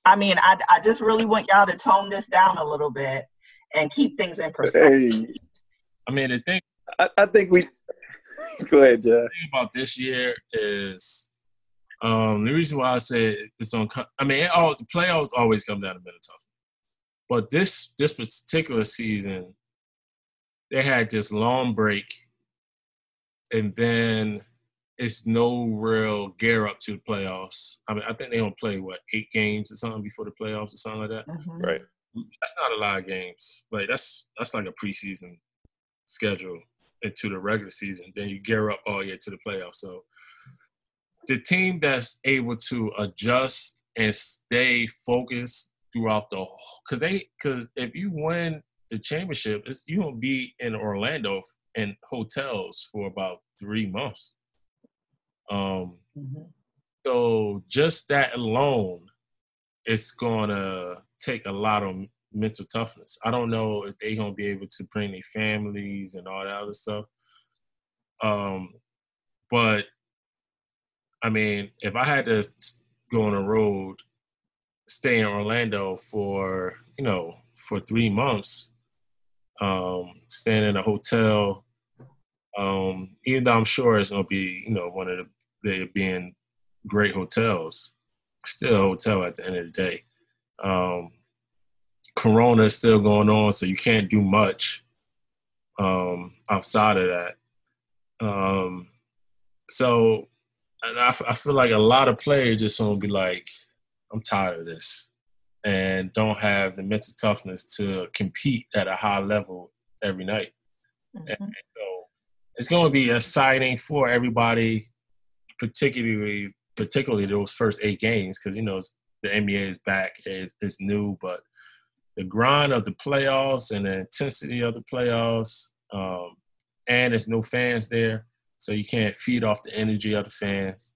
I mean, I I just really want y'all to tone this down a little bit and keep things in perspective. Hey, I mean, the thing I, I think we. Go ahead, Jeff. thing about this year is um, the reason why I say it's on. I mean, it all the playoffs always come down to mental toughness, but this this particular season, they had this long break, and then it's no real gear up to the playoffs. I mean, I think they gonna play what eight games or something before the playoffs or something like that. Mhm. Right. That's not a lot of games. Like that's that's like a preseason schedule into the regular season. Then you gear up all year to the playoffs. So the team that's able to adjust and stay focused throughout the because they because if you win the championship, it's you gonna be in Orlando in hotels for about three months. Um, Mhm. so just that alone, it's gonna take a lot of mental toughness. I don't know if they're gonna be able to bring their families and all that other stuff. Um, but I mean, if I had to go on the road, stay in Orlando for you know for three months, um, staying in a hotel, um, even though I'm sure it's gonna be you know one of the they being great hotels, still a hotel at the end of the day. Um, corona is still going on, so you can't do much um, outside of that. Um, so, and I, I feel like a lot of players just gonna be like, "I'm tired of this," and don't have the mental toughness to compete at a high level every night. Mhm. So it's going to be exciting for everybody, particularly particularly those first eight games because you know it's, the NBA is back, it's, it's new, but the grind of the playoffs and the intensity of the playoffs, um, and there's no fans there, so you can't feed off the energy of the fans.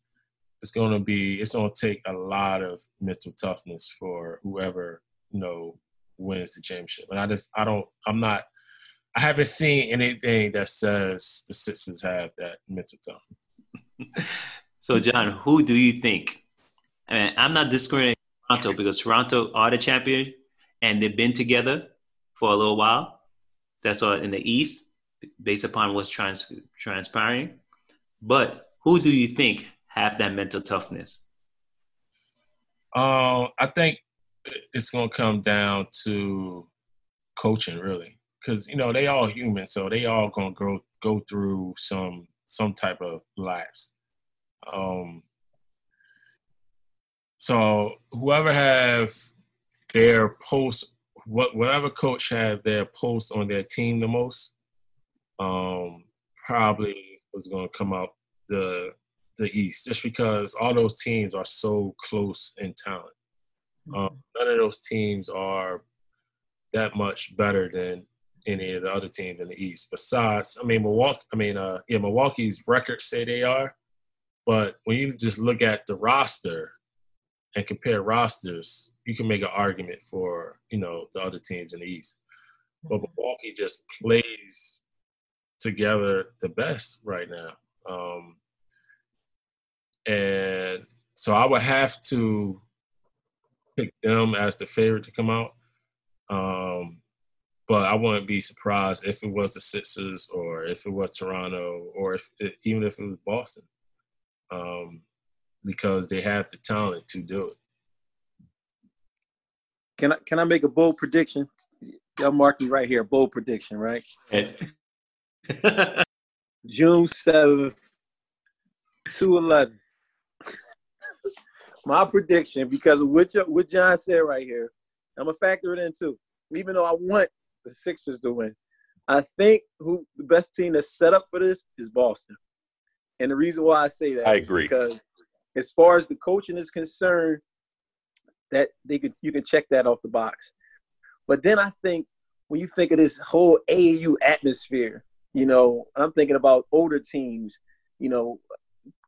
It's going to be it's going to take a lot of mental toughness for whoever you know wins the championship, and I just I don't I'm not I haven't seen anything that says the Sixers have that mental toughness. So, John, who do you think? I mean, I'm not discriminating Toronto because Toronto are the champion and they've been together for a little while. That's all in the East, based upon what's trans- transpiring. But who do you think have that mental toughness? Um, I think it's going to come down to coaching, really, because you know they all human, so they all going to go go through some some type of lapse. Um, so whoever have their post, what whatever coach have their post on their team the most, um, probably is going to come out the the East, just because all those teams are so close in talent. Um, none of those teams are that much better than any of the other teams in the East. Besides, I mean, Milwaukee. I mean, uh, yeah, Milwaukee's records say they are, but when you just look at the roster and compare rosters, you can make an argument for you know the other teams in the East. But Milwaukee just plays together the best right now. Um, and so I would have to pick them as the favorite to come out. Um, but I wouldn't be surprised if it was the Sixers or if it was Toronto or if even if it was Boston. Um, because they have the talent to do it. Can I can I make a bold prediction? Y'all mark me right here. Bold prediction, right? June seventh, two eleven. My prediction, because of what, what John said right here, I'm gonna factor it in too. Even though I want the Sixers to win, I think who the best team that's set up for this is Boston. And the reason why I say that I agree. because as far as the coaching is concerned, that they could you can check that off the box. But then I think when you think of this whole AAU atmosphere, you know, I'm thinking about older teams, you know,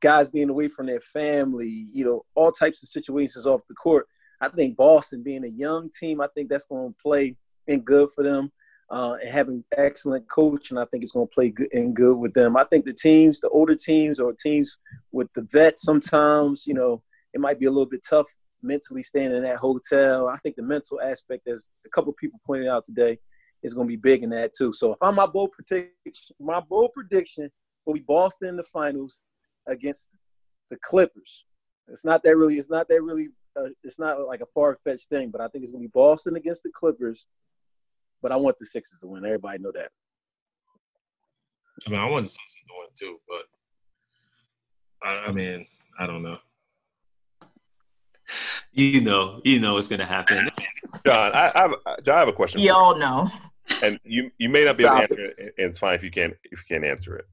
guys being away from their family, you know, all types of situations off the court. I think Boston being a young team, I think that's going to play in good for them. Uh, and having excellent coach, and I think it's going to play good and good with them. I think the teams, the older teams or teams with the vets, sometimes you know it might be a little bit tough mentally staying in that hotel. I think the mental aspect, as a couple people pointed out today, is going to be big in that too. So if I'm my bold prediction, my bold prediction will be Boston in the finals against the Clippers. It's not that really. It's not that really. Uh, it's not like a far fetched thing, but I think it's going to be Boston against the Clippers. But I want the Sixers to win. Everybody know that. I mean, I want the Sixers to win too, but I, I mean, I don't know. You know, you know what's gonna happen. John, I, I have, John, I have a question. you. Y'all know. and you you may not be able to Stop answer it, and it's fine if you can't if you can't answer it.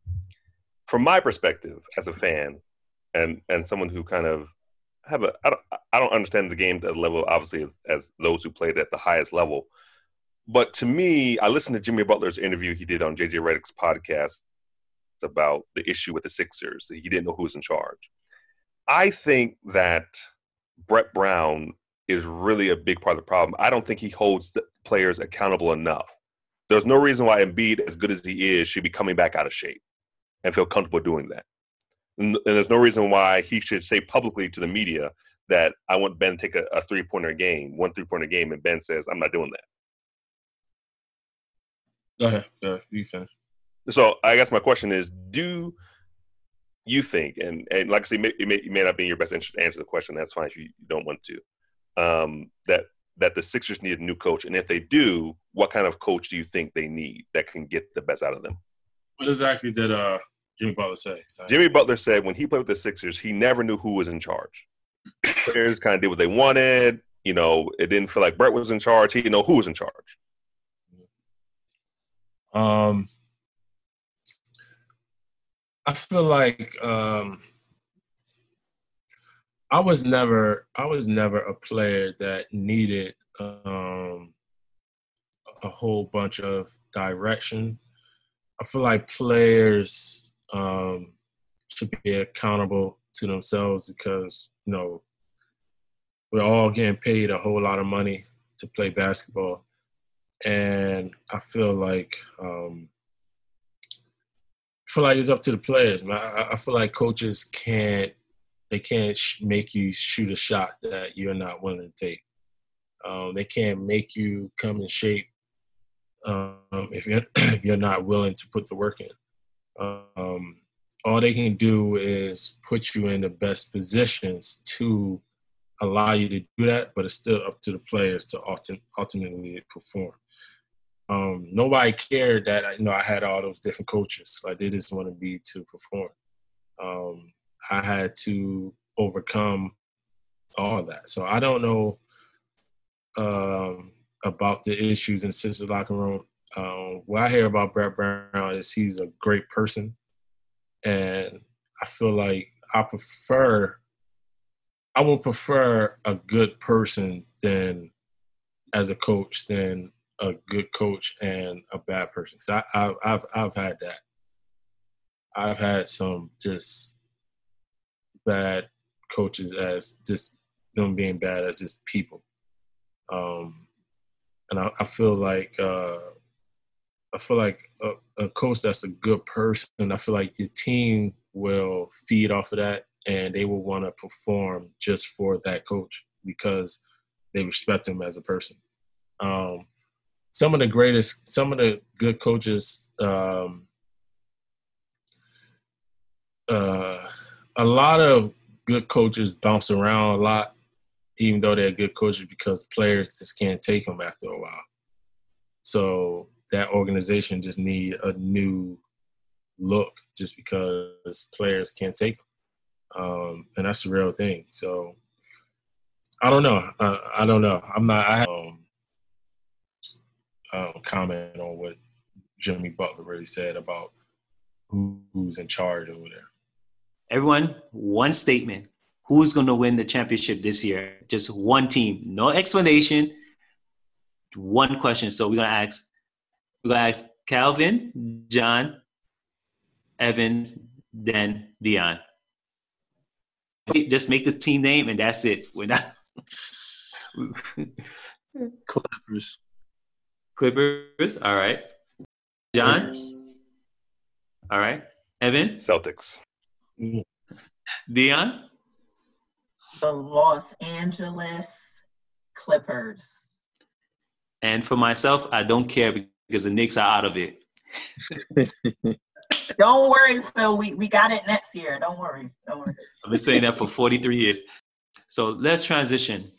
From my perspective as a fan, and and someone who kind of have a I don't I don't understand the game at the level obviously as, as those who played at the highest level, but to me, I listened to Jimmy Butler's interview he did on JJ Redick's podcast about the issue with the Sixers. He didn't know who was in charge. I think that Brett Brown is really a big part of the problem. I don't think he holds the players accountable enough. There's no reason why Embiid, as good as he is, should be coming back out of shape and feel comfortable doing that. And, and there's no reason why he should say publicly to the media that I want Ben to take a, a three pointer game, one three pointer game, and Ben says, I'm not doing that. Go ahead. Go ahead. You finish. So I guess my question is, do you think, and, and like I say, it may, it may, it may not be in your best interest to answer the question. That's fine if you don't want to. Um, that that the Sixers need a new coach, and if they do, what kind of coach do you think they need that can get the best out of them? What exactly did uh, Jimmy Butler? Sorry. Jimmy Butler said when he played with the Sixers, he never knew who was in charge. Players kind of did what they wanted. You know, it didn't feel like Brett was in charge. He didn't know who was in charge. Um, I feel like um, I was never I was never a player that needed um, a whole bunch of direction. I feel like players um, should be accountable to themselves because you know we're all getting paid a whole lot of money to play basketball, and I feel like um, I feel like it's up to the players. I, I feel like coaches can't they can't sh- make you shoot a shot that you're not willing to take. Um, they can't make you come in shape um, if you're if you're not willing to put the work in. Um, all they can do is put you in the best positions to allow you to do that, but it's still up to the players to ulti- ultimately perform. Um, nobody cared that you know I had all those different coaches. Like they just wanted me to perform. Um, I had to overcome all that. So I don't know um, about the issues in Sixers locker room. Um, what I hear about Brett Brown is he's a great person, and I feel like I prefer. I would prefer a good person than as a coach than a good coach and a bad person. So I, I, I've I've had that. I've had some just bad coaches as just them being bad as just people. Um, and I, I feel like uh, I feel like a, a coach that's a good person. I feel like your team will feed off of that, and they will want to perform just for that coach because they respect him as a person. Um, some of the greatest, some of the good coaches, um, uh, a lot of good coaches bounce around a lot, even though they're good coaches, because players just can't take them after a while. So that organization just need a new look, just because players can't take them, um, and that's the real thing. So I don't know. I don't know. I'm not. I um, uh, comment on what Jimmy Butler really said about who, who's in charge over there. Everyone, one statement. Who's going to win the championship this year? Just one team. No explanation. One question. So we're going to ask. We're going to ask Calvin, John, Evans, then Dion. Just make the team name and that's it. We're not. Clippers. Clippers. All right. John. Clippers. All right. Evan. Celtics. Dion. The Los Angeles Clippers. And for myself, I don't care because the Knicks are out of it. don't worry, Phil. We, we got it next year. Don't worry. Don't worry. I've been saying that for 43 years. So let's transition.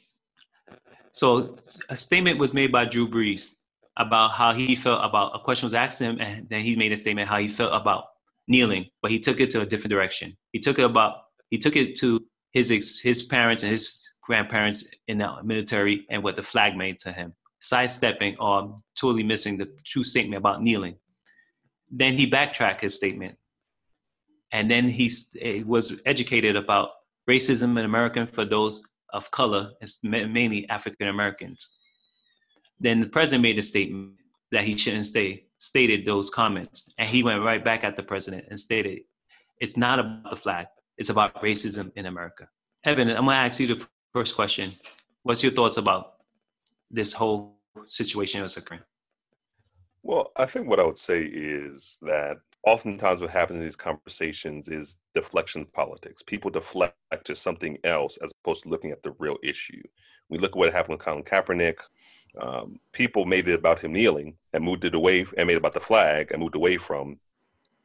So a statement was made by Drew Brees about how he felt about a question was asked him, and then he made a statement how he felt about kneeling, but he took it to a different direction. He took it about he took it to his his parents and his grandparents in the military and what the flag made to him, sidestepping or totally missing the true statement about kneeling. Then he backtracked his statement, and then he eh, was educated about racism in America for those of color, mainly African Americans. Then the president made a statement that he shouldn't stay, stated those comments. And he went right back at the president and stated, it's not about the flag, it's about racism in America. Evan, I'm gonna ask you the first question. What's your thoughts about this whole situation that's occurring? Well, I think what I would say is that oftentimes what happens in these conversations is deflection politics. People deflect to something else as opposed to looking at the real issue. We look at what happened with Colin Kaepernick. Um, people made it about him kneeling and moved it away and made it about the flag and moved away from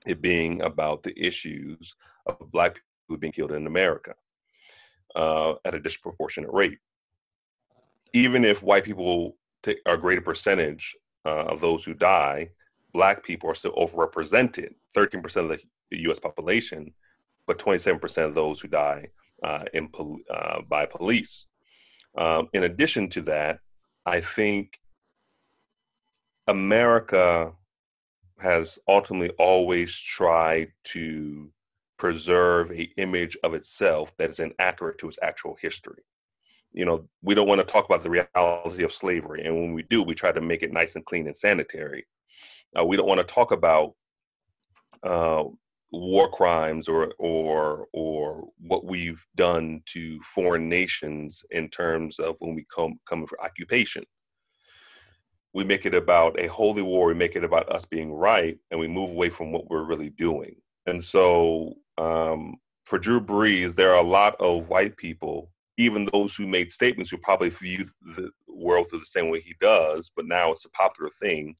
it being about the issues of black people being killed in America uh, at a disproportionate rate. Even if white people take a greater percentage uh, of those who die, black people are still overrepresented 13% of the US population, but 27% of those who die uh, in, uh, by police. Um, in addition to that, I think America has ultimately always tried to preserve a image of itself that is inaccurate to its actual history. You know, we don't want to talk about the reality of slavery, and when we do, we try to make it nice and clean and sanitary. Uh, we don't want to talk about uh, war crimes or or or what we've done to foreign nations in terms of when we come come for occupation. We make it about a holy war. We make it about us being right, and we move away from what we're really doing. And so, um, for Drew Brees, there are a lot of white people, even those who made statements, who probably view the world through the same way he does. But now it's a popular thing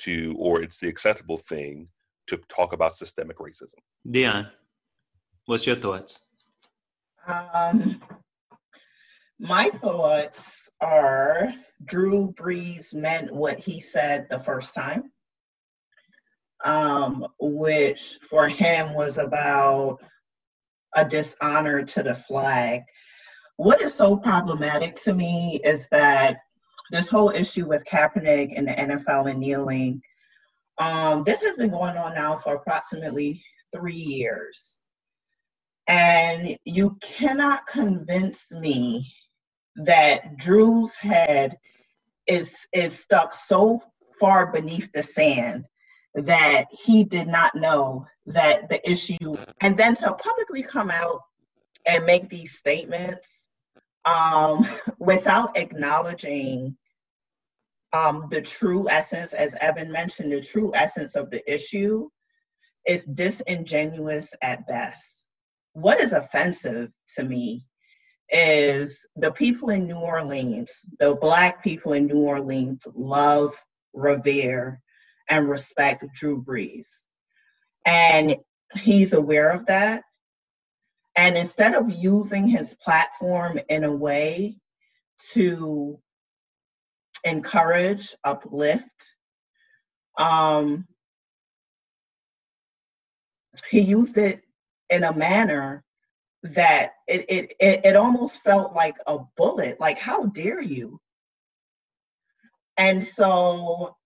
to, or it's the acceptable thing to talk about systemic racism. Dion, what's your thoughts? Um, my thoughts are Drew Brees meant what he said the first time, um, which for him was about a dishonor to the flag. What is so problematic to me is that this whole issue with Kaepernick and the NFL and kneeling, um, this has been going on now for approximately three years. And you cannot convince me that Drew's head is is stuck so far beneath the sand that he did not know that the issue and then to publicly come out and make these statements um, without acknowledging um, the true essence, as Evan mentioned, the true essence of the issue is disingenuous at best. What is offensive to me is the people in New Orleans, the Black people in New Orleans, love, revere, and respect Drew Brees. And he's aware of that. And instead of using his platform in a way to encourage, uplift, um, he used it in a manner that it, it it it almost felt like a bullet like how dare you? And so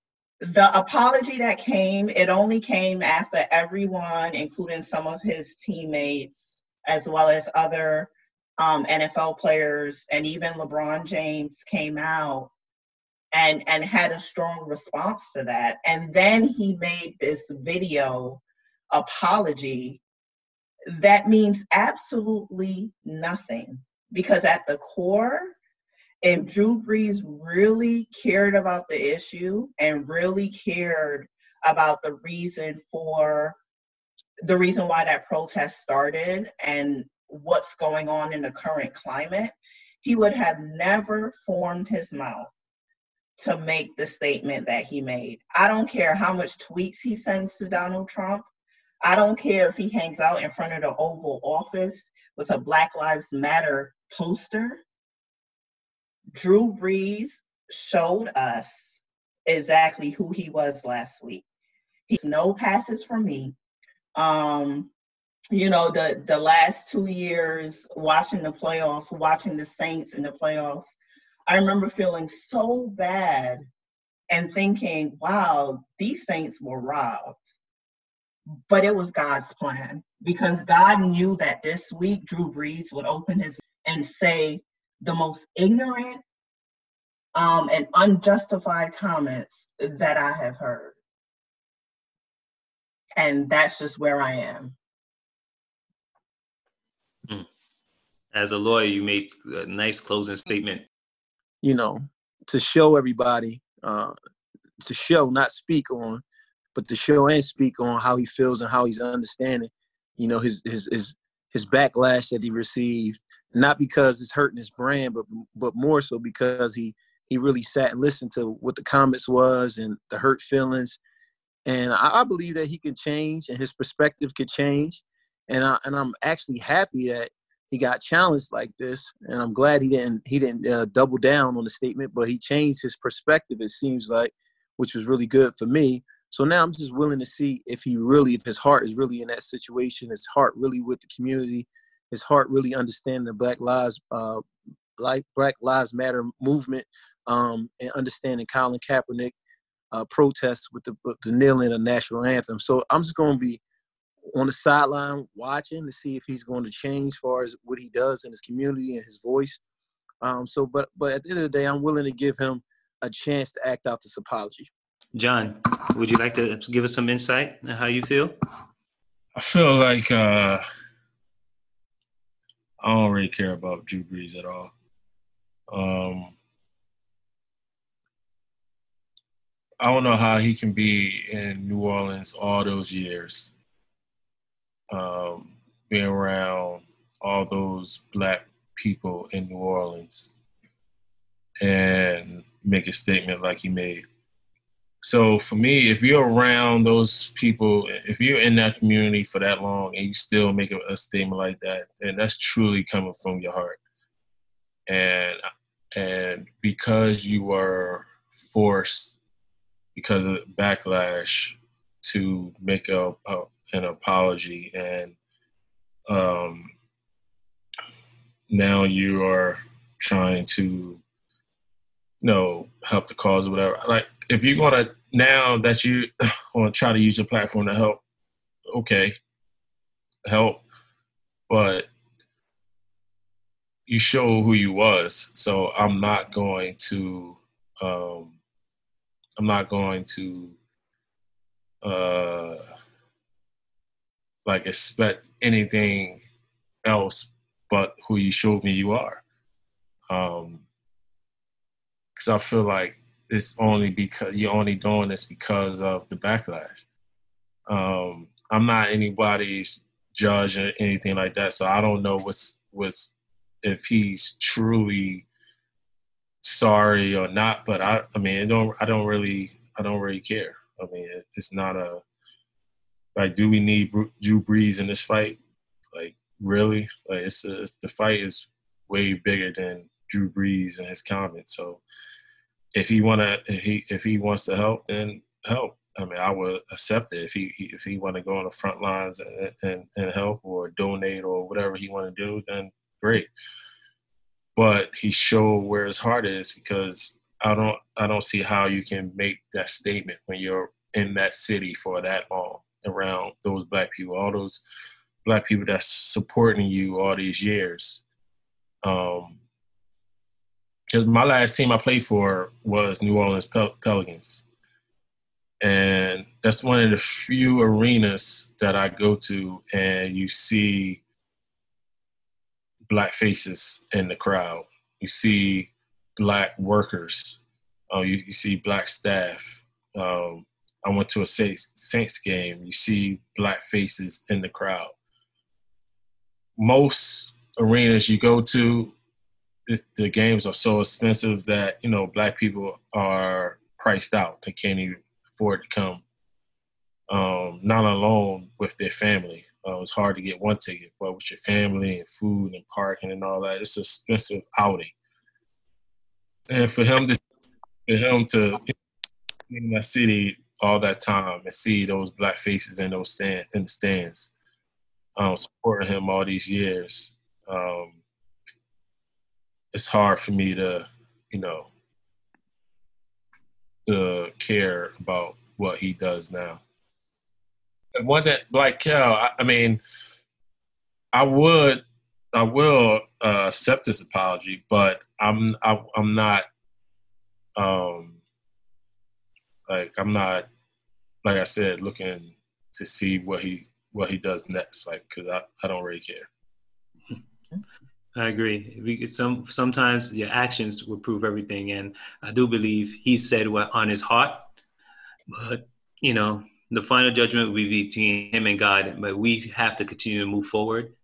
the apology that came it only came after everyone including some of his teammates as well as other um, nfl players and even lebron james came out and and had a strong response to that. And then he made this video apology. That means absolutely nothing because at the core if drew brees really cared about the issue and really cared about the reason for the reason why that protest started and what's going on in the current climate he would have never formed his mouth to make the statement that he made. I don't care how much tweets he sends to Donald Trump. I don't care if he hangs out in front of the Oval Office with a Black Lives Matter poster. Drew Brees showed us exactly who he was last week. He's no passes for me. Um, you know, the the last two years watching the playoffs, watching the Saints in the playoffs, I remember feeling so bad and thinking, wow, these Saints were robbed. But it was God's plan because God knew that this week Drew Brees would open his and say the most ignorant um, and unjustified comments that I have heard. And that's just where I am. Hmm. As a lawyer, you made a nice closing statement you know, to show everybody, uh, to show, not speak on, but to show and speak on how he feels and how he's understanding, you know, his his his his backlash that he received, not because it's hurting his brand, but but more so because he he really sat and listened to what the comments was and the hurt feelings, and I, I believe that he can change and his perspective could change, and I and I'm actually happy that he got challenged like this, and I'm glad he didn't he didn't uh, double down on the statement, but he changed his perspective. It seems like, which was really good for me. So now I'm just willing to see if he really, if his heart is really in that situation, his heart really with the community, his heart really understanding the Black Lives, uh, like Black Lives Matter movement, um, and understanding Colin Kaepernick uh, protests with the, with the kneeling of national anthem. So I'm just going to be on the sideline watching to see if he's going to change as far as what he does in his community and his voice. Um, so, but but at the end of the day, I'm willing to give him a chance to act out this apology. John, would you like to give us some insight on how you feel? I feel like uh, I don't really care about Drew Brees at all. Um, I don't know how he can be in New Orleans all those years um, being around all those black people in New Orleans and make a statement like he made. So for me, if you're around those people, if you're in that community for that long and you still make a, statement like that, then that's truly coming from your heart. And and because you were forced because of backlash to make a, a, an apology. And um, now you are trying to you know help the cause or whatever. Like if you're gonna now that you want to try to use your platform to help okay help. But you show who you was. So i'm not going to um i'm not going to uh like expect anything else but who you showed me you are. Um, because I feel like it's only because you're only doing this because of the backlash. Um, I'm not anybody's judge or anything like that, so I don't know what's what's if he's truly sorry or not. But I, I mean, I don't, I don't really, I don't really care. I mean, it's not a like, do we need Drew Brees in this fight? Like, really. Like it's, a, it's the fight is way bigger than Drew Brees and his comment. So if he wanna if he if he wants to help, then help. I mean, I would accept it if he if he want to go on the front lines and, and, and help or donate or whatever he want to do, then great. But he showed where his heart is because I don't I don't see how you can make that statement when you're in that city for that long around those black people, all those black people that's supporting you all these years. Um, because my last team I played for was New Orleans Pel- Pelicans and that's one of the few arenas that I go to, and you see black faces in the crowd. You see black workers. Oh, you, you see black staff. Um, I went to a Saints, Saints game. You see black faces in the crowd. Most arenas you go to, it, the games are so expensive that you know black people are priced out. They can't even afford to come. Um, not alone with their family. Uh, it's hard to get one ticket, but with your family and food and parking and all that, it's an expensive outing. And for him to, for him to in that city all that time and see those black faces in those stand in the stands, um, supporting him all these years, um, it's hard for me to, you know, to care about what he does now. One that, like Cal, I, I mean, I would, I will uh, accept this apology, but I'm, I, am i am not, um, like I'm not, like I said, looking to see what he what he does next, like because I, I don't really care. I agree. We, some sometimes your actions will prove everything, and I do believe he said what on his heart. But you know, the final judgment will be between him and God. But we have to continue to move forward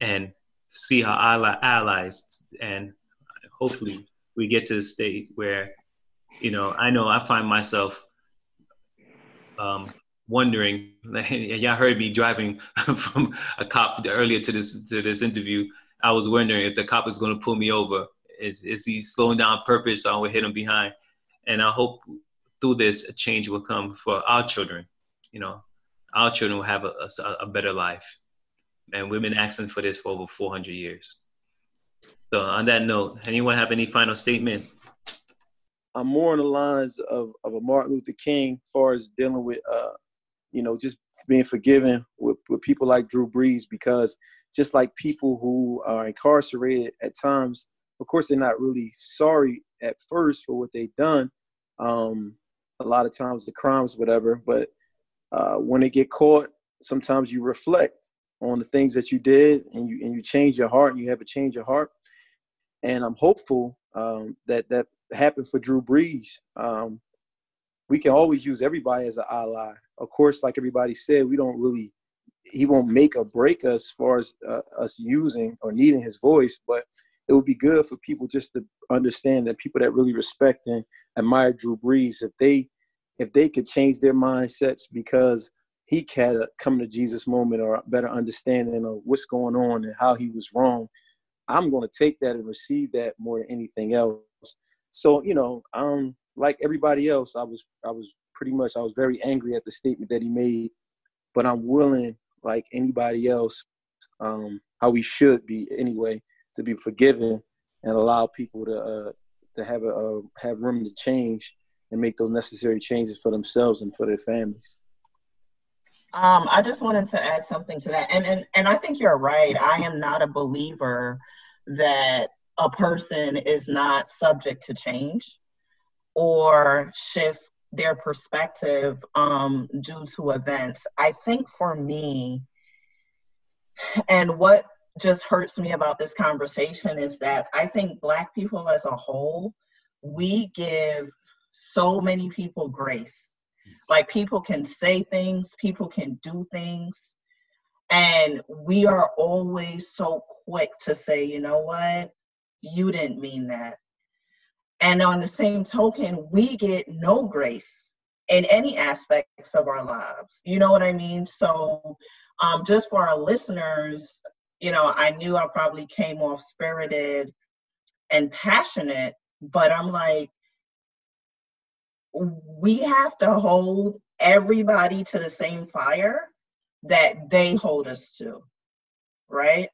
and see how ally, allies, and hopefully we get to the state where, you know, I know I find myself um, wondering. Y'all heard me driving from a cop earlier to this to this interview I was wondering if the cop is going to pull me over. Is, is he slowing down purpose so I will hit him behind? And I hope through this, a change will come for our children. You know, our children will have a, a, a better life. And we've been asking for this for over 400 years. So on that note, anyone have any final statement? I'm more on the lines of, of a Martin Luther King as far as dealing with, uh, you know, just being forgiven with, with people like Drew Brees because – just like people who are incarcerated at times, of course, they're not really sorry at first for what they've done. Um, a lot of times the crimes, whatever, but uh, when they get caught, sometimes you reflect on the things that you did and you and you change your heart and you have a change of heart. And I'm hopeful um, that that happened for Drew Brees. Um, we can always use everybody as an ally. Of course, like everybody said, we don't really he won't make or break us as far as uh, us using or needing his voice, but it would be good for people just to understand that people that really respect and admire Drew Brees, if they if they could change their mindsets because he had a come to Jesus moment or a better understanding of what's going on and how he was wrong, I'm going to take that and receive that more than anything else. So you know, um, like everybody else, I was I was pretty much I was very angry at the statement that he made, but I'm willing like anybody else, um, how we should be anyway, to be forgiven and allow people to uh, to have a uh, have room to change and make those necessary changes for themselves and for their families. Um, I just wanted to add something to that, and and and I think you're right. I am not a believer that a person is not subject to change or shift their perspective um, due to events. I think for me, and what just hurts me about this conversation is that I think Black people as a whole, we give so many people grace. Like people can say things, people can do things, and we are always so quick to say, you know what, you didn't mean that. And on the same token, we get no grace in any aspects of our lives. You know what I mean? So, um, just for our listeners, you know, I knew I probably came off spirited and passionate, but I'm like, we have to hold everybody to the same fire that they hold us to, right?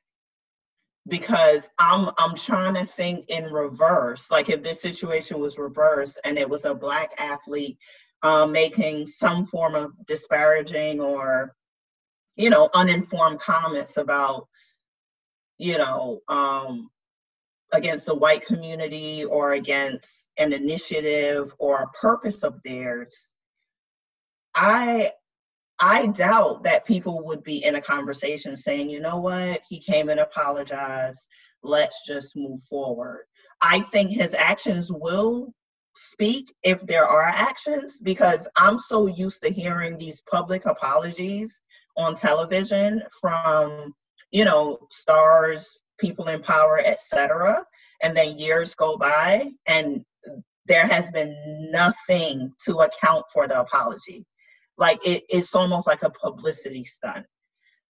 Because I'm I'm trying to think in reverse. Like if this situation was reversed and it was a black athlete um, making some form of disparaging or you know uninformed comments about you know um, against the white community or against an initiative or a purpose of theirs i i doubt that people would be in a conversation saying you know what? He came and apologized. Let's just move forward. I think his actions will speak if there are actions because i'm so used to hearing these public apologies on television from you know stars people in power, etc. And then years go by and there has been nothing to account for the apology. Like it, it's almost like a publicity stunt.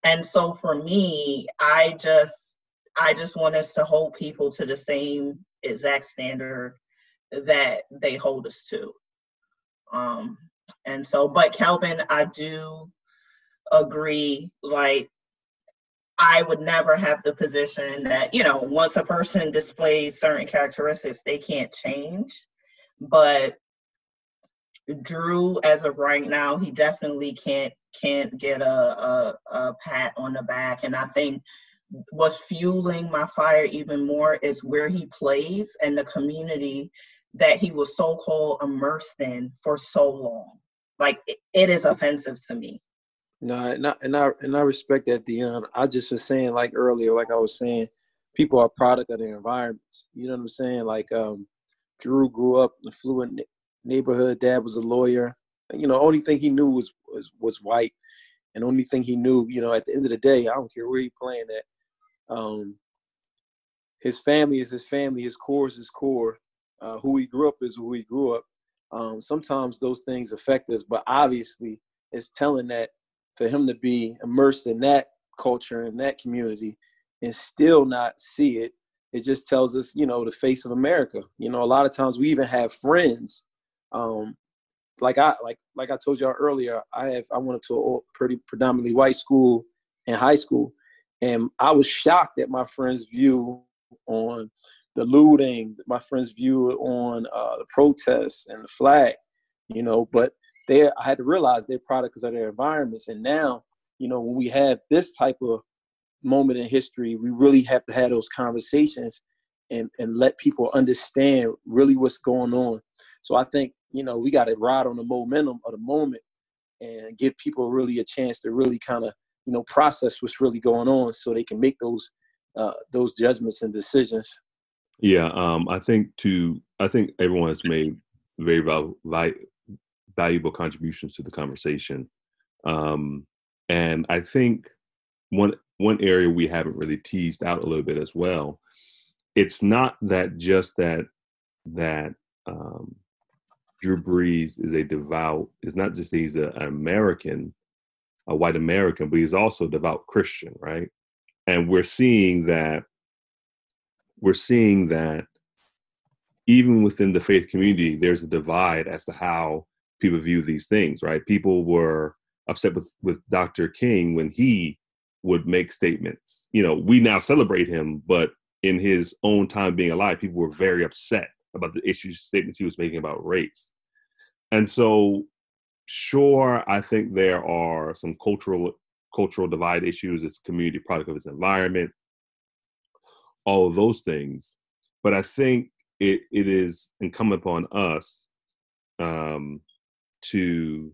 And so for me, I just I just want us to hold people to the same exact standard that they hold us to. Um and so but Calvin, I do agree like I would never have the position that, you know, once a person displays certain characteristics, they can't change. But Drew, as of right now, he definitely can't can't get a, a, a pat on the back. And I think what's fueling my fire even more is where he plays and the community that he was so called immersed in for so long. Like it, it is offensive to me. No, and I, and I and I respect that, Dion. I just was saying, like earlier, like I was saying, people are product of their environments. You know what I'm saying? Like um, Drew grew up in a fluent neighborhood. Dad was a lawyer. You know, only thing he knew was was was white, and only thing he knew, you know, at the end of the day, I don't care where he playing at. Um, his family is his family. His core is his core. Uh, who he grew up is who he grew up. Um, sometimes those things affect us, but obviously, it's telling that for him to be immersed in that culture and that community and still not see it it just tells us you know the face of america. You know a lot of times we even have friends um like i like like i told y'all earlier i have i went to a pretty predominantly white school in high school and i was shocked at my friends view on the looting my friends view on uh, the protests and the flag you know but they I had to realize they're products of their environments. And now, you know, when we have this type of moment in history, we really have to have those conversations and, and let people understand really what's going on. So I think, you know, we got to ride on the momentum of the moment and give people really a chance to really kind of, you know, process what's really going on so they can make those uh, those judgments and decisions. Yeah, um, I think to I think everyone has made very val- valuable contributions to the conversation. Um, and I think one one area we haven't really teased out a little bit as well. It's not that just that that um, Drew Brees is a devout. It's not just he's a, an American, a white American, but he's also a devout Christian, right? And we're seeing that. We're seeing that even within the faith community, there's a divide as to how people view these things, right? People were upset with with Dr. King when he would make statements. You know, we now celebrate him, but in his own time being alive, people were very upset about the issues statements he was making about race. And so sure, I think there are some cultural cultural divide issues, it's community product of its environment, all of those things. But I think it, it is incumbent upon us um, to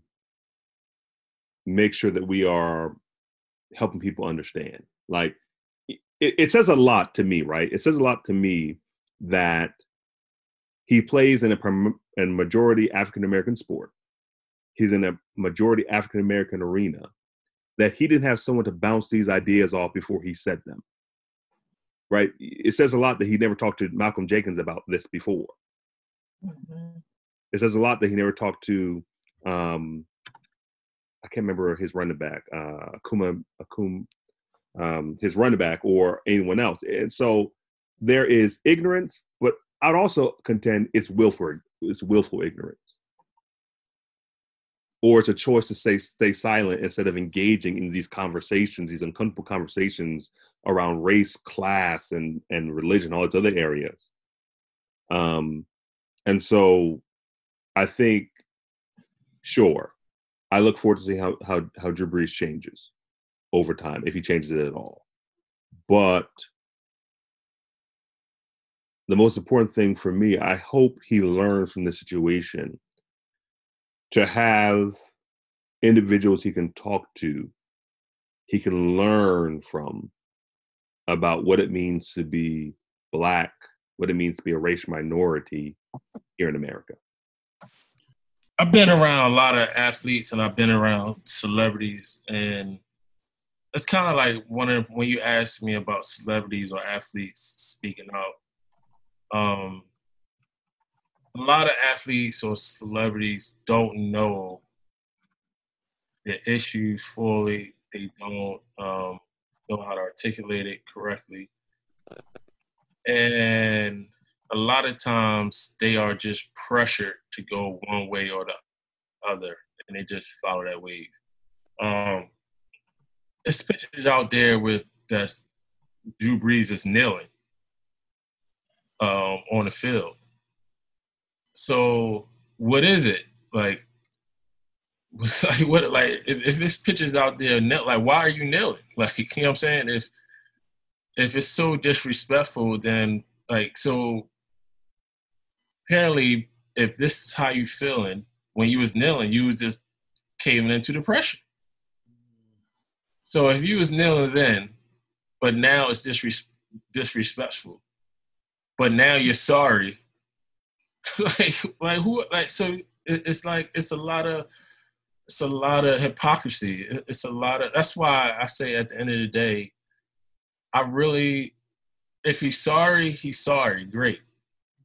make sure that we are helping people understand. Like it, it says a lot to me, right? It says a lot to me that he plays in a, a majority African American sport. He's in a majority African American arena. That he didn't have someone to bounce these ideas off before he said them. Right? It says a lot that he never talked to Malcolm Jenkins about this before. Mm-hmm. It says a lot that he never talked to um, I can't remember his running back, uh, Akuma, Akum, um, his running back or anyone else. And so there is ignorance, but I'd also contend it's willful, it's willful ignorance. Or it's a choice to say stay silent instead of engaging in these conversations, these uncomfortable conversations around race, class, and and religion, all these other areas. Um, and so I think, sure, I look forward to seeing how how how Drew Brees changes over time, if he changes it at all. But the most important thing for me, I hope he learns from the situation to have individuals he can talk to, he can learn from about what it means to be black, what it means to be a racial minority here in America. I've been around a lot of athletes and I've been around celebrities and it's kind of like one of when you ask me about celebrities or athletes speaking out. Um, a lot of athletes or celebrities don't know the issues fully. They don't um, know how to articulate it correctly, and a lot of times they are just pressured to go one way or the other, and they just follow that wave. Um, there's pictures out there with that Drew Brees is kneeling um, on the field. So what is it like? Like what? Like if, if this picture's out there, like why are you kneeling? Like you know what I'm saying? If if it's so disrespectful, then like so. Apparently, if this is how you feeling when you was kneeling, you was just caving into the pressure. So if you was kneeling then, but now it's disres- disrespectful, but now you're sorry, like like who like so it, it's like it's a lot of it's a lot of hypocrisy. It's a lot of that's why I say at the end of the day, I really if he's sorry, he's sorry. Great.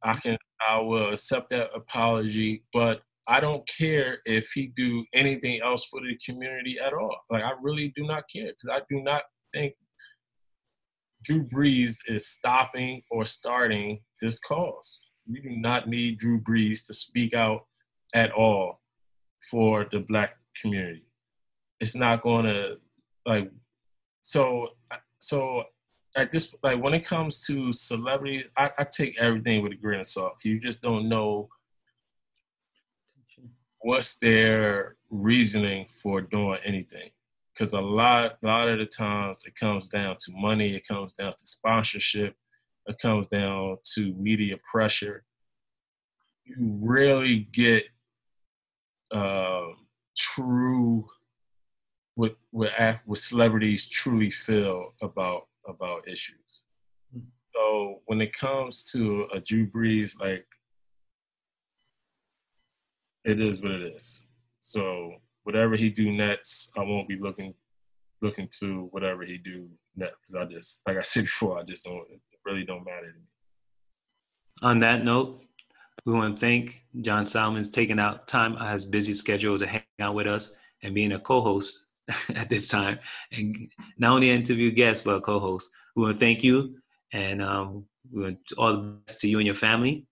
I can I will accept that apology, but I don't care if he do anything else for the community at all. Like I really do not care because I do not think Drew Brees is stopping or starting this cause. We do not need Drew Brees to speak out at all for the black community. It's not going to like so so at this like when it comes to celebrities, I, I take everything with a grain of salt. You just don't know what's their reasoning for doing anything because a lot a lot of the times it comes down to money it comes down to sponsorship it comes down to media pressure you rarely get uh, true what what what celebrities truly feel about about issues hmm. so when it comes to a Drew Brees, like it is what it is. So whatever he do next, I won't be looking looking to whatever he do next. Because I just, like I said before, I just don't. It really don't matter to me. On that note, we want to thank John Salmons taking out time out his busy schedule to hang out with us and being a co-host at this time, and not only interview guests but co-hosts. We want to thank you, and um, we want all the best to you and your family.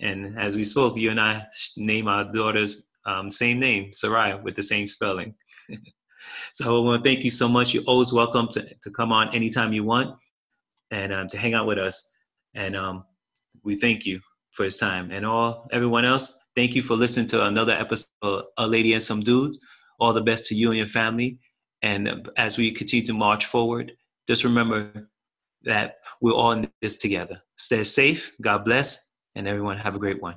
And as we spoke, you and I name our daughters um, same name, Sarai, with the same spelling. so I want to thank you so much. You're always welcome to, to come on anytime you want and um, to hang out with us. And um, we thank you for his time. And all everyone else, thank you for listening to another episode of A Lady and Some Dudes. All the best to you and your family. And as we continue to march forward, just remember that we're all in this together. Stay safe. God bless and everyone have a great one.